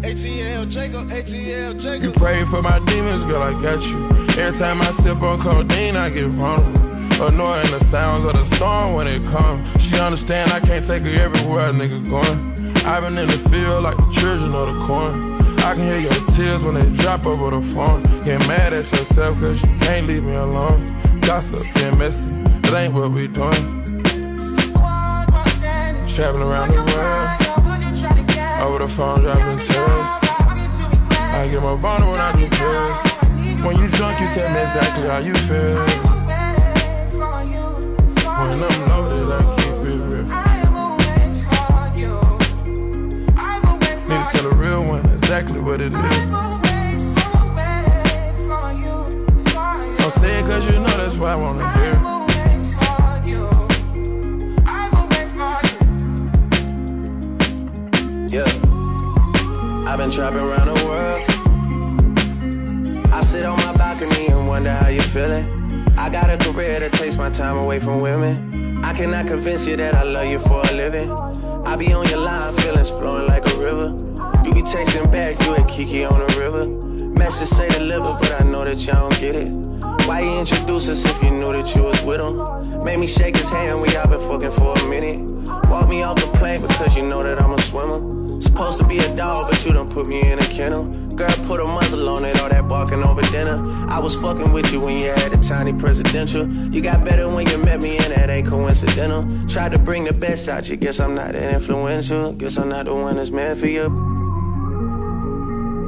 [SPEAKER 8] ATL Jacob, ATL Jacob.
[SPEAKER 7] You pray for my demons, girl, I got you. Every time I sip on codeine, I get vulnerable. Annoying the sounds of the storm when it comes. She understand I can't take her everywhere, nigga going. I've been in the field like the children of the corn. I can hear your tears when they drop over the phone. Get mad at yourself cause you can't leave me alone. Gossip and messy, that ain't what we doing. Traveling around the world, over the phone dropping tears. I get more vulnerable when I do pills. When you drunk, you tell me exactly how you feel. When I'm loaded, I exactly what it is. Don't say it cause you know that's why I wanna hear.
[SPEAKER 8] Yeah. I've been trapping around the world. I sit on my balcony and wonder how you're feeling. I got a career that takes my time away from women. I cannot convince you that I love you for a living. I be on your line, feelings flowing like a river. Texting back, you at Kiki on the river. Message say deliver, but I know that y'all don't get it. Why you introduce us if you knew that you was with him? Made me shake his hand, we all been fucking for a minute. Walk me off the plane because you know that I'm a swimmer. Supposed to be a dog, but you done put me in a kennel. Girl, put a muzzle on it, all that barking over dinner. I was fucking with you when you had a tiny presidential. You got better when you met me, and that ain't coincidental. Tried to bring the best out you, guess I'm not that influential. Guess I'm not the one that's meant for you.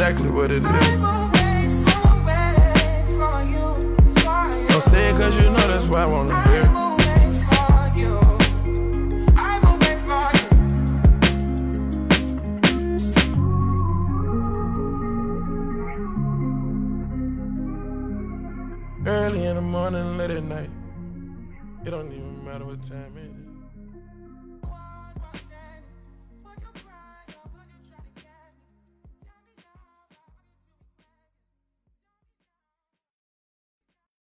[SPEAKER 7] Exactly what it is. Don't say it cause you know that's why I wanna hear. Early in the morning, late at night. It don't even matter what time it is.